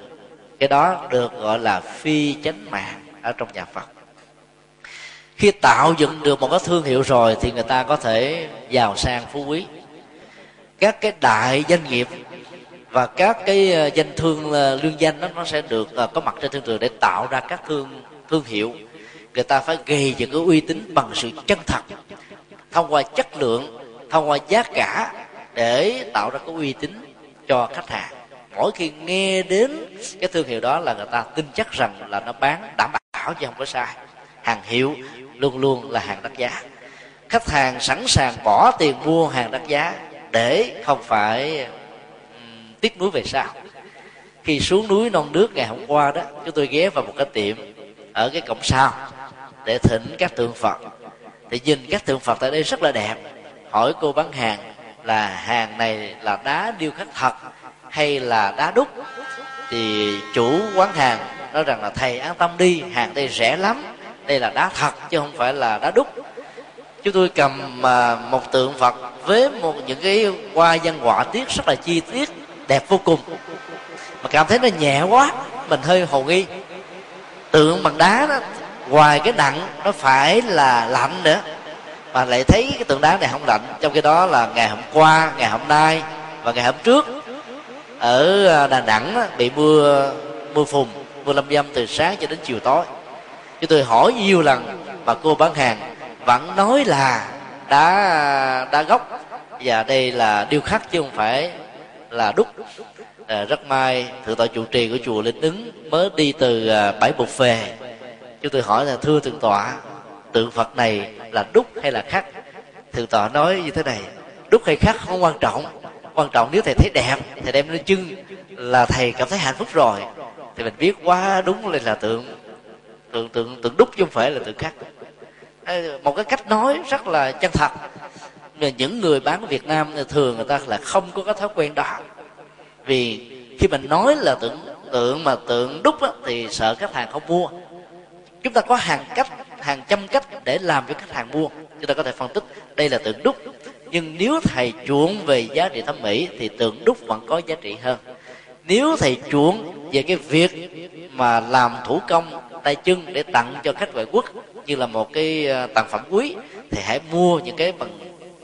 Cái đó được gọi là phi chánh mạng ở trong nhà phật. Khi tạo dựng được một cái thương hiệu rồi thì người ta có thể giàu sang phú quý. Các cái đại doanh nghiệp và các cái ờ, danh thương ờ, lương danh đó, nó sẽ được ờ, có mặt trên thương trường để tạo ra các thương thương hiệu. Người ta phải gây dựng cái uy tín bằng sự chân thật, thông qua chất lượng thông qua giá cả để tạo ra cái uy tín cho khách hàng. Mỗi khi nghe đến cái thương hiệu đó là người ta tin chắc rằng là nó bán đảm bảo chứ không có sai. Hàng hiệu luôn luôn là hàng đắt giá. Khách hàng sẵn sàng bỏ tiền mua hàng đắt giá để không phải tiếc nuối về sau. Khi xuống núi non nước ngày hôm qua đó, chúng tôi ghé vào một cái tiệm ở cái cổng sau để thỉnh các tượng phật. Thì nhìn các tượng phật tại đây rất là đẹp hỏi cô bán hàng là hàng này là đá điêu khắc thật hay là đá đúc? Thì chủ quán hàng nói rằng là, thầy, an tâm đi, hàng đây rẻ lắm. Đây là đá thật chứ không phải là đá đúc. Chúng tôi cầm à, một tượng phật với một những cái hoa văn họa tiết rất là chi tiết, đẹp vô cùng. Mà cảm thấy nó nhẹ quá, mình hơi hồ nghi. Tượng bằng đá đó, ngoài cái nặng, nó phải là lạnh nữa mà lại thấy cái tượng đá này không lạnh trong khi đó là ngày hôm qua ngày hôm nay và ngày hôm trước ở à, đà nẵng bị mưa mưa phùn mưa lâm dâm từ sáng cho đến chiều tối. Chúng tôi hỏi nhiều lần bà cô bán hàng vẫn nói là đá đá gốc. Và đây là điêu khắc chứ không phải là đúc. À, rất may thượng tọa chủ trì của chùa linh ứng mới đi từ à, bãi bục về. Chúng tôi hỏi là thưa thượng tọa tượng phật này là đúc hay là khắc? Thượng tọa nói như thế này đúc hay khắc không quan trọng. Quan trọng nếu thầy thấy đẹp thầy đem lên chưng là thầy cảm thấy hạnh phúc rồi. Thì mình biết quá đúng lên là tượng tượng tượng tượng đúc chứ không phải là tượng khắc. Một cái cách nói rất là chân thật. Những người bán ở Việt Nam thường người ta là không có cái thói quen đó. Vì khi mình nói là tượng tượng mà tượng đúc á, thì sợ khách hàng không mua. Chúng ta có hàng cách hàng trăm cách để làm cho khách hàng mua. Chúng ta có thể phân tích, đây là tượng đúc. Nhưng nếu thầy chuộng về giá trị thẩm mỹ thì tượng đúc vẫn có giá trị hơn. Nếu thầy chuộng về cái việc mà làm thủ công, tay chân để tặng cho khách ngoại quốc như là một cái ờ, tặng phẩm quý, thì hãy mua những cái bằng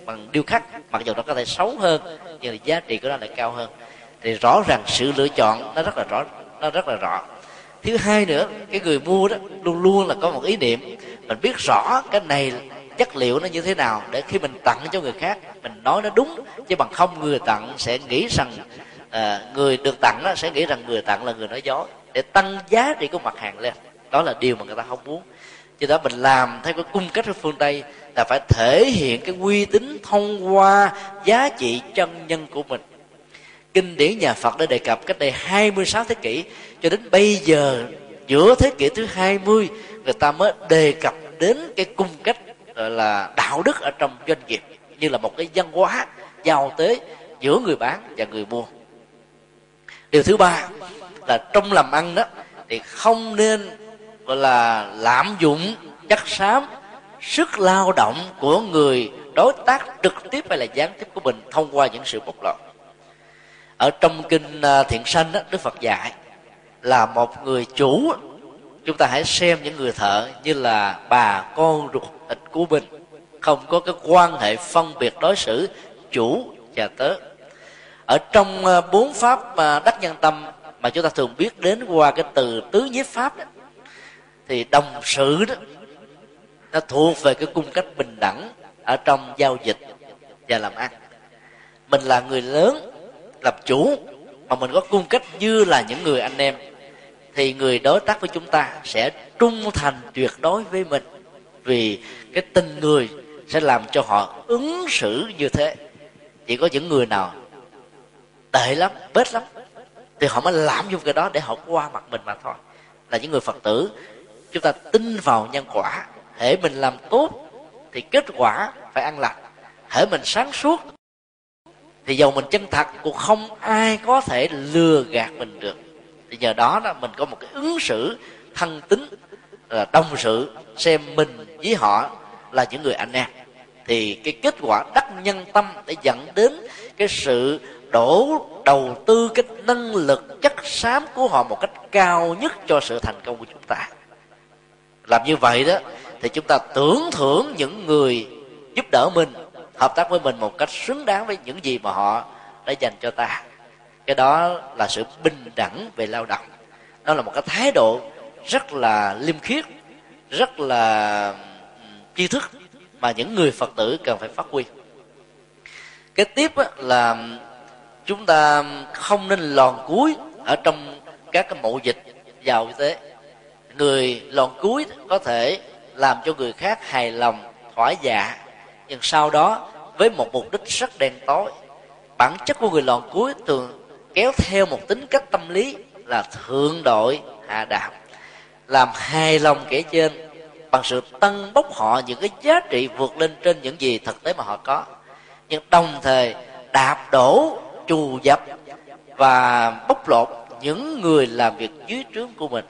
bằng điêu khắc, mặc dù nó có thể xấu hơn, nhưng giá trị của nó lại cao hơn. Thì rõ ràng sự lựa chọn nó rất là rõ, nó rất là rõ thứ hai nữa cái người mua đó luôn luôn là có một ý niệm. Mình biết rõ cái này chất liệu nó như thế nào để khi mình tặng cho người khác mình nói nó đúng. Chứ bằng không người tặng sẽ nghĩ rằng à, người được tặng đó sẽ nghĩ rằng người tặng là người nói dối. Để tăng giá trị của mặt hàng lên. Đó là điều mà người ta không muốn. Cho đó mình làm theo cái cung cách của phương tây là phải thể hiện cái uy tín thông qua giá trị chân nhân của mình. Kinh điển nhà Phật đã đề cập cách đây 26 thế kỷ cho đến bây giờ giữa thế kỷ thứ 20 người ta mới đề cập đến cái cung cách gọi là đạo đức ở trong doanh nghiệp như là một cái văn hóa giao tế giữa người bán và người mua. Điều thứ ba là trong làm ăn đó thì không nên gọi là lạm dụng chất xám sức lao động của người đối tác trực tiếp hay là gián tiếp của mình thông qua những sự bộc lộ. Ở trong kinh à, thiện sanh đó, đức phật dạy là một người chủ chúng ta hãy xem những người thợ như là bà con ruột thịt của mình. Không có cái quan hệ phân biệt đối xử chủ và tớ. Ở trong ờ, bốn pháp ờ, đắc nhân tâm mà chúng ta thường biết đến qua cái từ tứ nhiếp pháp đó, thì đồng sự đó nó thuộc về cái cung cách bình đẳng ở trong giao dịch và làm ăn. Mình là người lớn làm chủ mà mình có cung cách như là những người anh em, thì người đối tác với chúng ta sẽ trung thành tuyệt đối với mình, vì cái tình người sẽ làm cho họ ứng xử như thế. Chỉ có những người nào tệ lắm, bết lắm, thì họ mới làm dụng cái đó để họ qua mặt mình mà thôi. Là những người phật tử, chúng ta tin vào nhân quả, hễ mình làm tốt thì kết quả phải ăn lành hễ mình sáng suốt thì dầu mình chân thật, cũng không ai có thể lừa gạt mình được. Thì nhờ đó là mình có một cái ứng xử thân tính, là đồng sự, xem mình với họ là những người anh em. Thì cái kết quả đắc nhân tâm để dẫn đến cái sự đổ đầu tư cái năng lực chất xám của họ một cách cao nhất cho sự thành công của chúng ta. Làm như vậy đó, thì chúng ta tưởng thưởng những người giúp đỡ mình hợp tác với mình một cách xứng đáng với những gì mà họ đã dành cho ta. Cái đó là sự bình đẳng về lao động. Đó là một cái thái độ rất là liêm khiết, rất là tri thức mà những người phật tử cần phải phát huy. Cái tiếp là chúng ta không nên lòn cuối ở trong các cái mộ dịch giàu như thế người lòn cuối có thể làm cho người khác hài lòng, thỏa dạ nhưng sau đó, với một mục đích rất đen tối, bản chất của người lòn cuối thường kéo theo một tính cách tâm lý là thượng đội hạ đạp làm hài lòng kẻ trên bằng sự tăng bốc họ những cái giá trị vượt lên trên những gì thực tế mà họ có. Nhưng đồng thời đạp đổ trù dập và bóc lột những người làm việc dưới trướng của mình.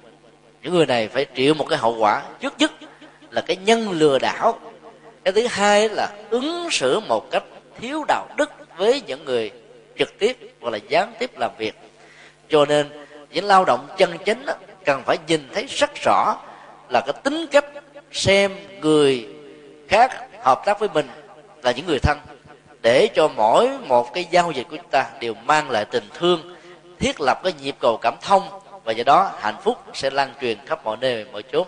Những người này phải chịu một cái hậu quả, trước nhất là cái nhân lừa đảo cái thứ hai là ứng xử một cách thiếu đạo đức với những người trực tiếp hoặc là gián tiếp làm việc. Cho nên những lao động chân chính đó, cần phải nhìn thấy rất rõ là cái tính cách xem người khác hợp tác với mình là những người thân để cho mỗi một cái giao dịch của chúng ta đều mang lại tình thương thiết lập cái nhịp cầu cảm thông và do đó hạnh phúc sẽ lan truyền khắp mọi nơi mọi chốn.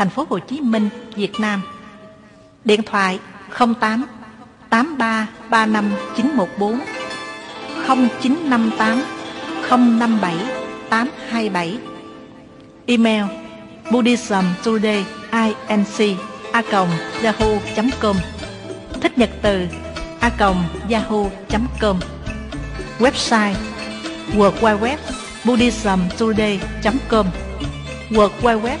thành phố Hồ Chí Minh, Việt Nam. Điện thoại 08 83 35 914 0958 057 827 Email Buddhism Today inc a yahoo.com Thích nhật từ a yahoo.com Website World Wide Web buddhismtoday.com World Wide Web